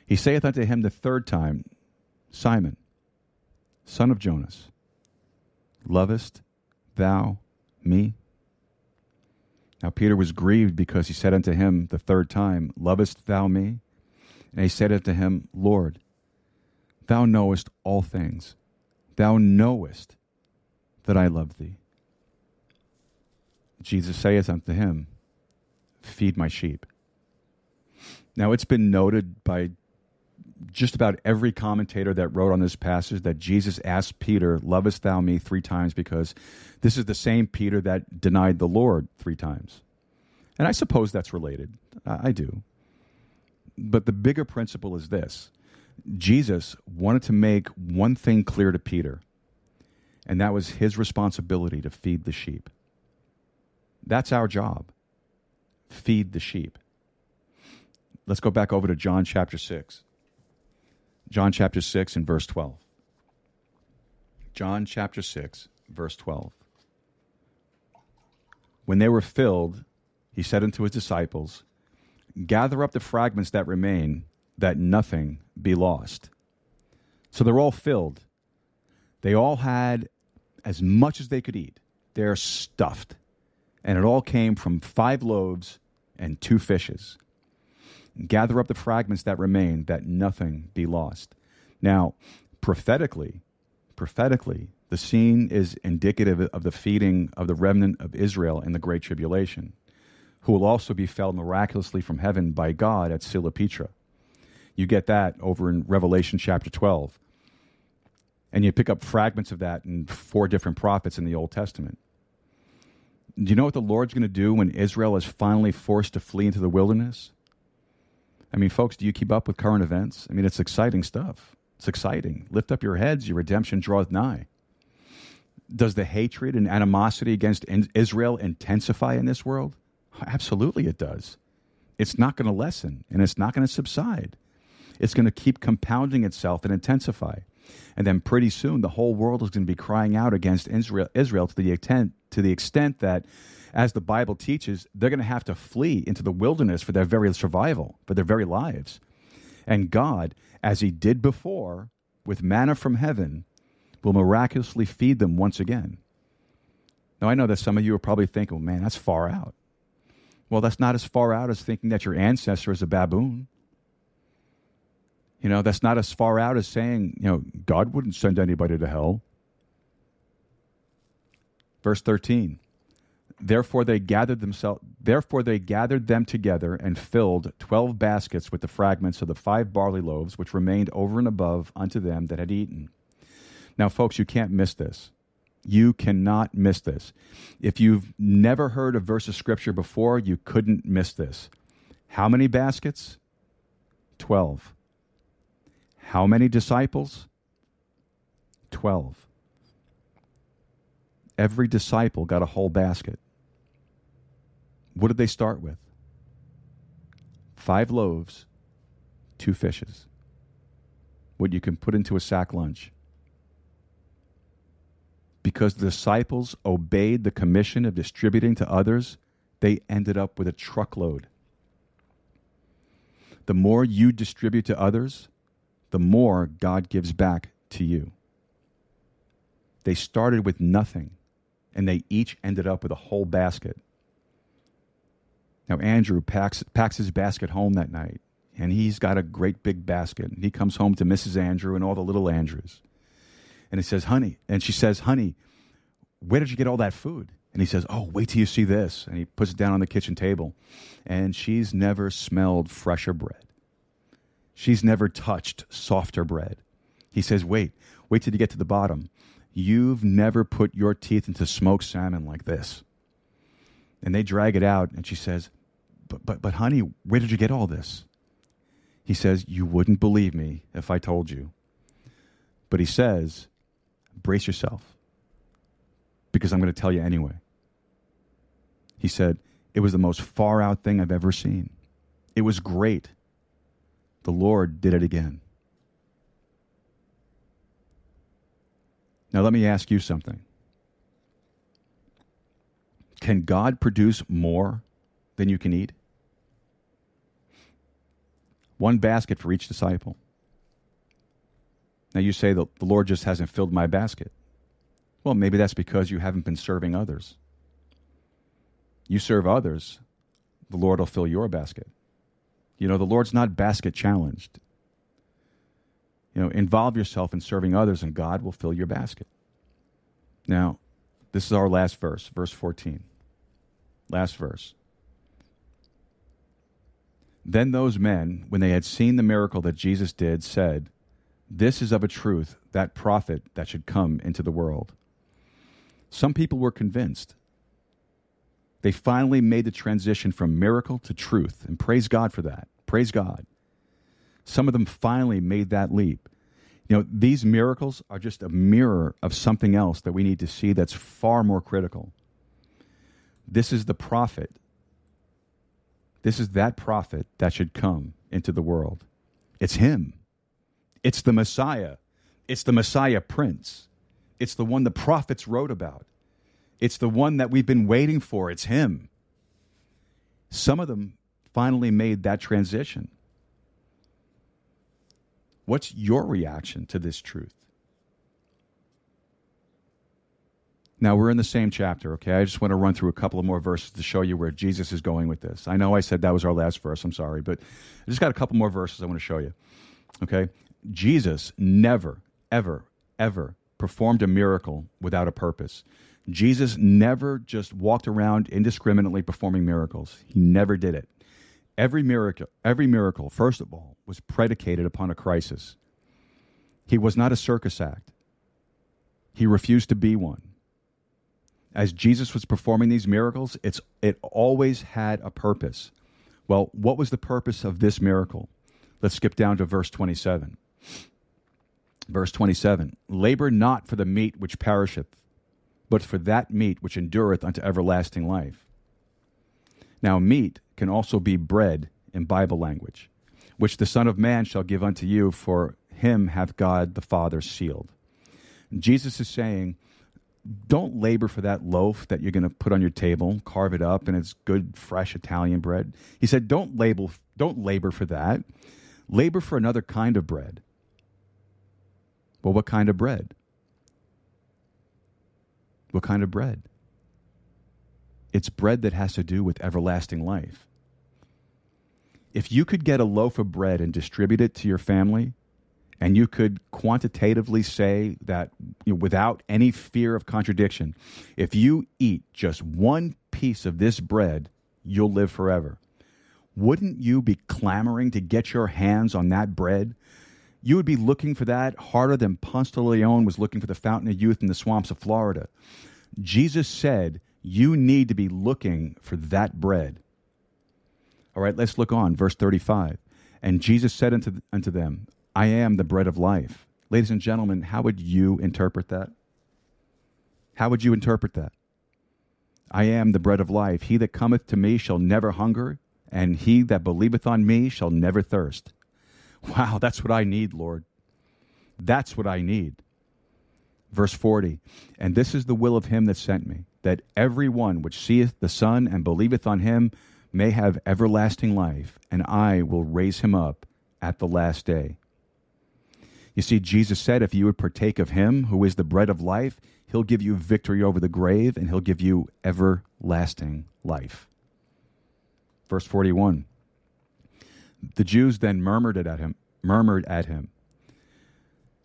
He saith unto him the third time, Simon, son of Jonas, lovest thou me? Now Peter was grieved because he said unto him the third time, Lovest thou me? And he said unto him, Lord, thou knowest all things. Thou knowest that I love thee. Jesus saith unto him, Feed my sheep. Now it's been noted by just about every commentator that wrote on this passage that Jesus asked Peter, Lovest thou me three times? Because this is the same Peter that denied the Lord three times. And I suppose that's related. I, I do. But the bigger principle is this Jesus wanted to make one thing clear to Peter, and that was his responsibility to feed the sheep. That's our job feed the sheep. Let's go back over to John chapter 6. John chapter 6 and verse 12. John chapter 6, verse 12. When they were filled, he said unto his disciples, Gather up the fragments that remain, that nothing be lost. So they're all filled. They all had as much as they could eat. They're stuffed. And it all came from five loaves and two fishes. Gather up the fragments that remain, that nothing be lost. Now, prophetically, prophetically, the scene is indicative of the feeding of the remnant of Israel in the Great Tribulation, who will also be fed miraculously from heaven by God at Sela Petra. You get that over in Revelation chapter 12. And you pick up fragments of that in four different prophets in the Old Testament. Do you know what the Lord's going to do when Israel is finally forced to flee into the wilderness? I mean, folks, do you keep up with current events? I mean, it's exciting stuff. It's exciting. Lift up your heads, your redemption draweth nigh. Does the hatred and animosity against Israel intensify in this world? Absolutely, it does. It's not going to lessen and it's not going to subside. It's going to keep compounding itself and intensify. And then pretty soon, the whole world is going to be crying out against Israel, Israel to the extent to the extent that, as the Bible teaches, they're going to have to flee into the wilderness for their very survival, for their very lives. And God, as He did before with manna from heaven, will miraculously feed them once again. Now, I know that some of you are probably thinking, well, man, that's far out. Well, that's not as far out as thinking that your ancestor is a baboon. You know, that's not as far out as saying, you know, God wouldn't send anybody to hell. Verse 13. Therefore they gathered themselves therefore they gathered them together and filled 12 baskets with the fragments of the five barley loaves which remained over and above unto them that had eaten. Now folks, you can't miss this. You cannot miss this. If you've never heard a verse of scripture before, you couldn't miss this. How many baskets? 12. How many disciples? 12. Every disciple got a whole basket. What did they start with? Five loaves, two fishes. What you can put into a sack lunch. Because the disciples obeyed the commission of distributing to others, they ended up with a truckload. The more you distribute to others, the more God gives back to you. They started with nothing, and they each ended up with a whole basket. Now, Andrew packs, packs his basket home that night, and he's got a great big basket. And he comes home to Mrs. Andrew and all the little Andrews. And he says, Honey, and she says, Honey, Where did you get all that food? And he says, Oh, wait till you see this. And he puts it down on the kitchen table. And she's never smelled fresher bread. She's never touched softer bread. He says, Wait, wait till you get to the bottom. You've never put your teeth into smoked salmon like this. And they drag it out, and she says, But, but, but honey, where did you get all this? He says, You wouldn't believe me if I told you. But he says, Brace yourself, because I'm going to tell you anyway. He said, It was the most far out thing I've ever seen. It was great. The Lord did it again. Now, let me ask you something. Can God produce more than you can eat? One basket for each disciple. Now, you say that the Lord just hasn't filled my basket. Well, maybe that's because you haven't been serving others. You serve others, the Lord will fill your basket. You know, the Lord's not basket challenged. You know, involve yourself in serving others, and God will fill your basket. Now, this is our last verse, verse 14. Last verse. Then those men, when they had seen the miracle that Jesus did, said, This is of a truth that prophet that should come into the world. Some people were convinced. They finally made the transition from miracle to truth, and praise God for that. Praise God. Some of them finally made that leap. You know, these miracles are just a mirror of something else that we need to see that's far more critical. This is the prophet. This is that prophet that should come into the world. It's him. It's the Messiah. It's the Messiah Prince. It's the one the prophets wrote about. It's the one that we've been waiting for. It's him. Some of them finally made that transition. What's your reaction to this truth? Now, we're in the same chapter, okay? I just want to run through a couple of more verses to show you where Jesus is going with this. I know I said that was our last verse, I'm sorry, but I just got a couple more verses I want to show you, okay? Jesus never, ever, ever performed a miracle without a purpose. Jesus never just walked around indiscriminately performing miracles. He never did it. Every miracle, every miracle, first of all, was predicated upon a crisis. He was not a circus act. He refused to be one. As Jesus was performing these miracles, it's, it always had a purpose. Well, what was the purpose of this miracle? Let's skip down to verse 27. Verse 27 Labor not for the meat which perisheth, but for that meat which endureth unto everlasting life. Now, meat can also be bread in Bible language, which the Son of Man shall give unto you, for him hath God the Father sealed. Jesus is saying, don't labor for that loaf that you're going to put on your table, carve it up, and it's good, fresh Italian bread. He said, don't label, don't labor for that. Labor for another kind of bread. Well, what kind of bread? What kind of bread? It's bread that has to do with everlasting life. If you could get a loaf of bread and distribute it to your family, and you could quantitatively say that you know, without any fear of contradiction, if you eat just one piece of this bread, you'll live forever. Wouldn't you be clamoring to get your hands on that bread? You would be looking for that harder than Ponce de Leon was looking for the fountain of youth in the swamps of Florida. Jesus said, You need to be looking for that bread. All right, let's look on. Verse 35. And Jesus said unto, unto them, I am the bread of life. Ladies and gentlemen, how would you interpret that? How would you interpret that? I am the bread of life. He that cometh to me shall never hunger, and he that believeth on me shall never thirst. Wow, that's what I need, Lord. That's what I need. Verse 40 And this is the will of him that sent me, that every one which seeth the Son and believeth on him may have everlasting life, and I will raise him up at the last day. You see, Jesus said, if you would partake of him, who is the bread of life, he'll give you victory over the grave, and he'll give you everlasting life. Verse 41 The Jews then murmured at him, murmured at him.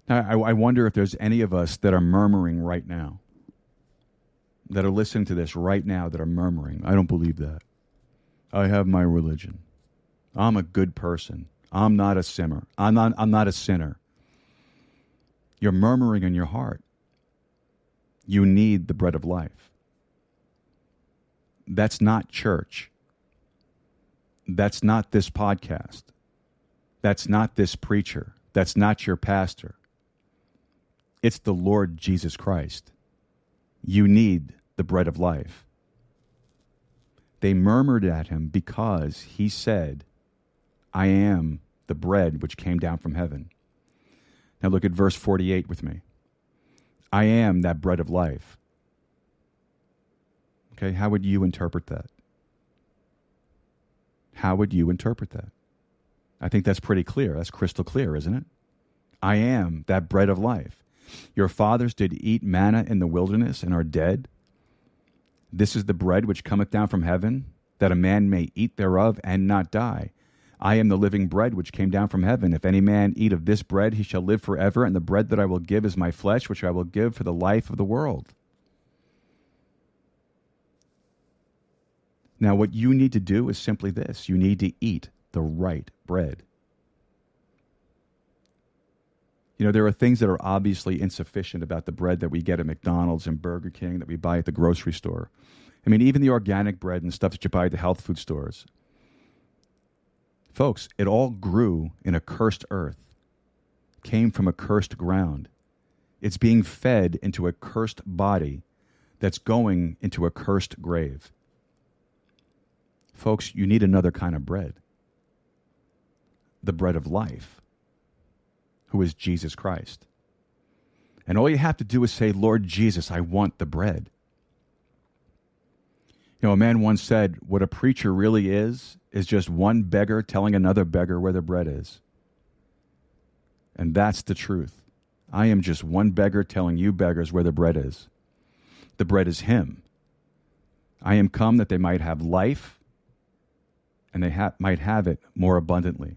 Now, I, I wonder if there's any of us that are murmuring right now. that are listening to this right now that are murmuring, I don't believe that. I have my religion. I'm a good person. I'm not a sinner. I'm not, I'm not a sinner. You're murmuring in your heart. You need the bread of life. That's not church. That's not this podcast. That's not this preacher. That's not your pastor. It's the Lord Jesus Christ. You need the bread of life. They murmured at him because he said, I am the bread which came down from heaven. Now look at verse 48 with me. I am that bread of life. Okay, how would you interpret that? How would you interpret that? I think that's pretty clear. That's crystal clear, isn't it? I am that bread of life. Your fathers did eat manna in the wilderness and are dead. This is the bread which cometh down from heaven, that a man may eat thereof and not die. I am the living bread which came down from heaven. If any man eat of this bread, he shall live forever, and the bread that I will give is my flesh, which I will give for the life of the world. Now, what you need to do is simply this you need to eat the right bread. You know, there are things that are obviously insufficient about the bread that we get at McDonald's and Burger King that we buy at the grocery store. I mean, even the organic bread and stuff that you buy at the health food stores. Folks, it all grew in a cursed earth, came from a cursed ground. It's being fed into a cursed body that's going into a cursed grave. Folks, you need another kind of bread the bread of life, who is Jesus Christ. And all you have to do is say, Lord Jesus, I want the bread. You know, a man once said, What a preacher really is, is just one beggar telling another beggar where the bread is. And that's the truth. I am just one beggar telling you beggars where the bread is. The bread is Him. I am come that they might have life and they ha- might have it more abundantly.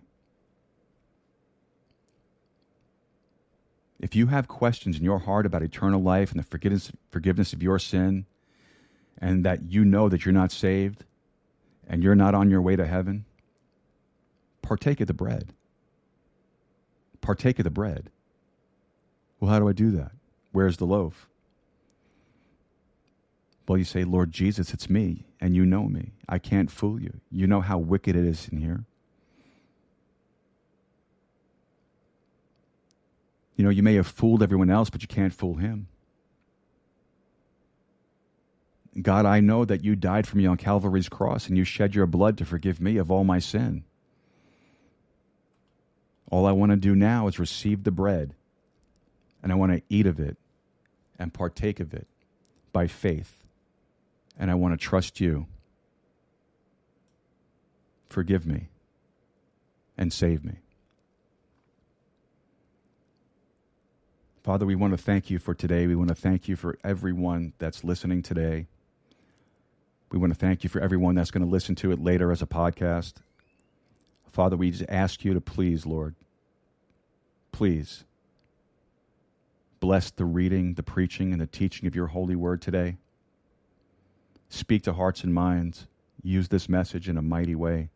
If you have questions in your heart about eternal life and the forgiveness, forgiveness of your sin, and that you know that you're not saved and you're not on your way to heaven, partake of the bread. Partake of the bread. Well, how do I do that? Where's the loaf? Well, you say, Lord Jesus, it's me, and you know me. I can't fool you. You know how wicked it is in here. You know, you may have fooled everyone else, but you can't fool him. God, I know that you died for me on Calvary's cross and you shed your blood to forgive me of all my sin. All I want to do now is receive the bread and I want to eat of it and partake of it by faith. And I want to trust you. Forgive me and save me. Father, we want to thank you for today. We want to thank you for everyone that's listening today. We want to thank you for everyone that's going to listen to it later as a podcast. Father, we just ask you to please, Lord, please bless the reading, the preaching, and the teaching of your holy word today. Speak to hearts and minds. Use this message in a mighty way.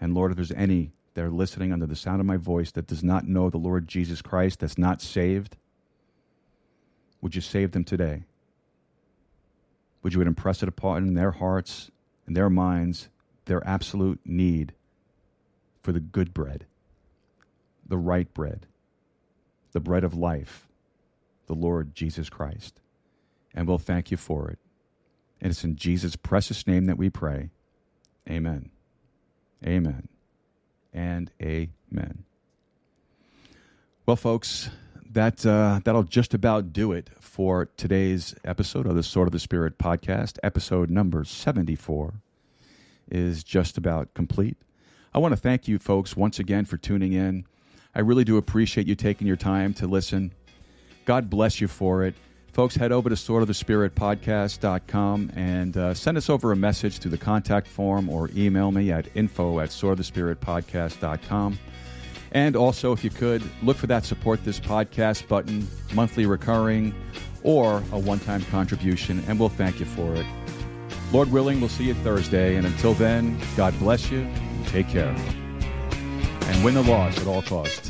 And Lord, if there's any that are listening under the sound of my voice that does not know the Lord Jesus Christ, that's not saved, would you save them today? Would you impress it upon their hearts and their minds their absolute need for the good bread, the right bread, the bread of life, the Lord Jesus Christ? And we'll thank you for it. And it's in Jesus' precious name that we pray. Amen. Amen. And amen. Well, folks, that uh, that'll just about do it for today's episode of the Sword of the Spirit podcast. Episode number seventy-four is just about complete. I want to thank you, folks, once again for tuning in. I really do appreciate you taking your time to listen. God bless you for it. Folks, head over to swordofthespiritpodcast.com and uh, send us over a message through the contact form or email me at info at swordofthespiritpodcast.com. And also, if you could, look for that support this podcast button, monthly recurring, or a one time contribution, and we'll thank you for it. Lord willing, we'll see you Thursday, and until then, God bless you, take care, and win the loss at all costs.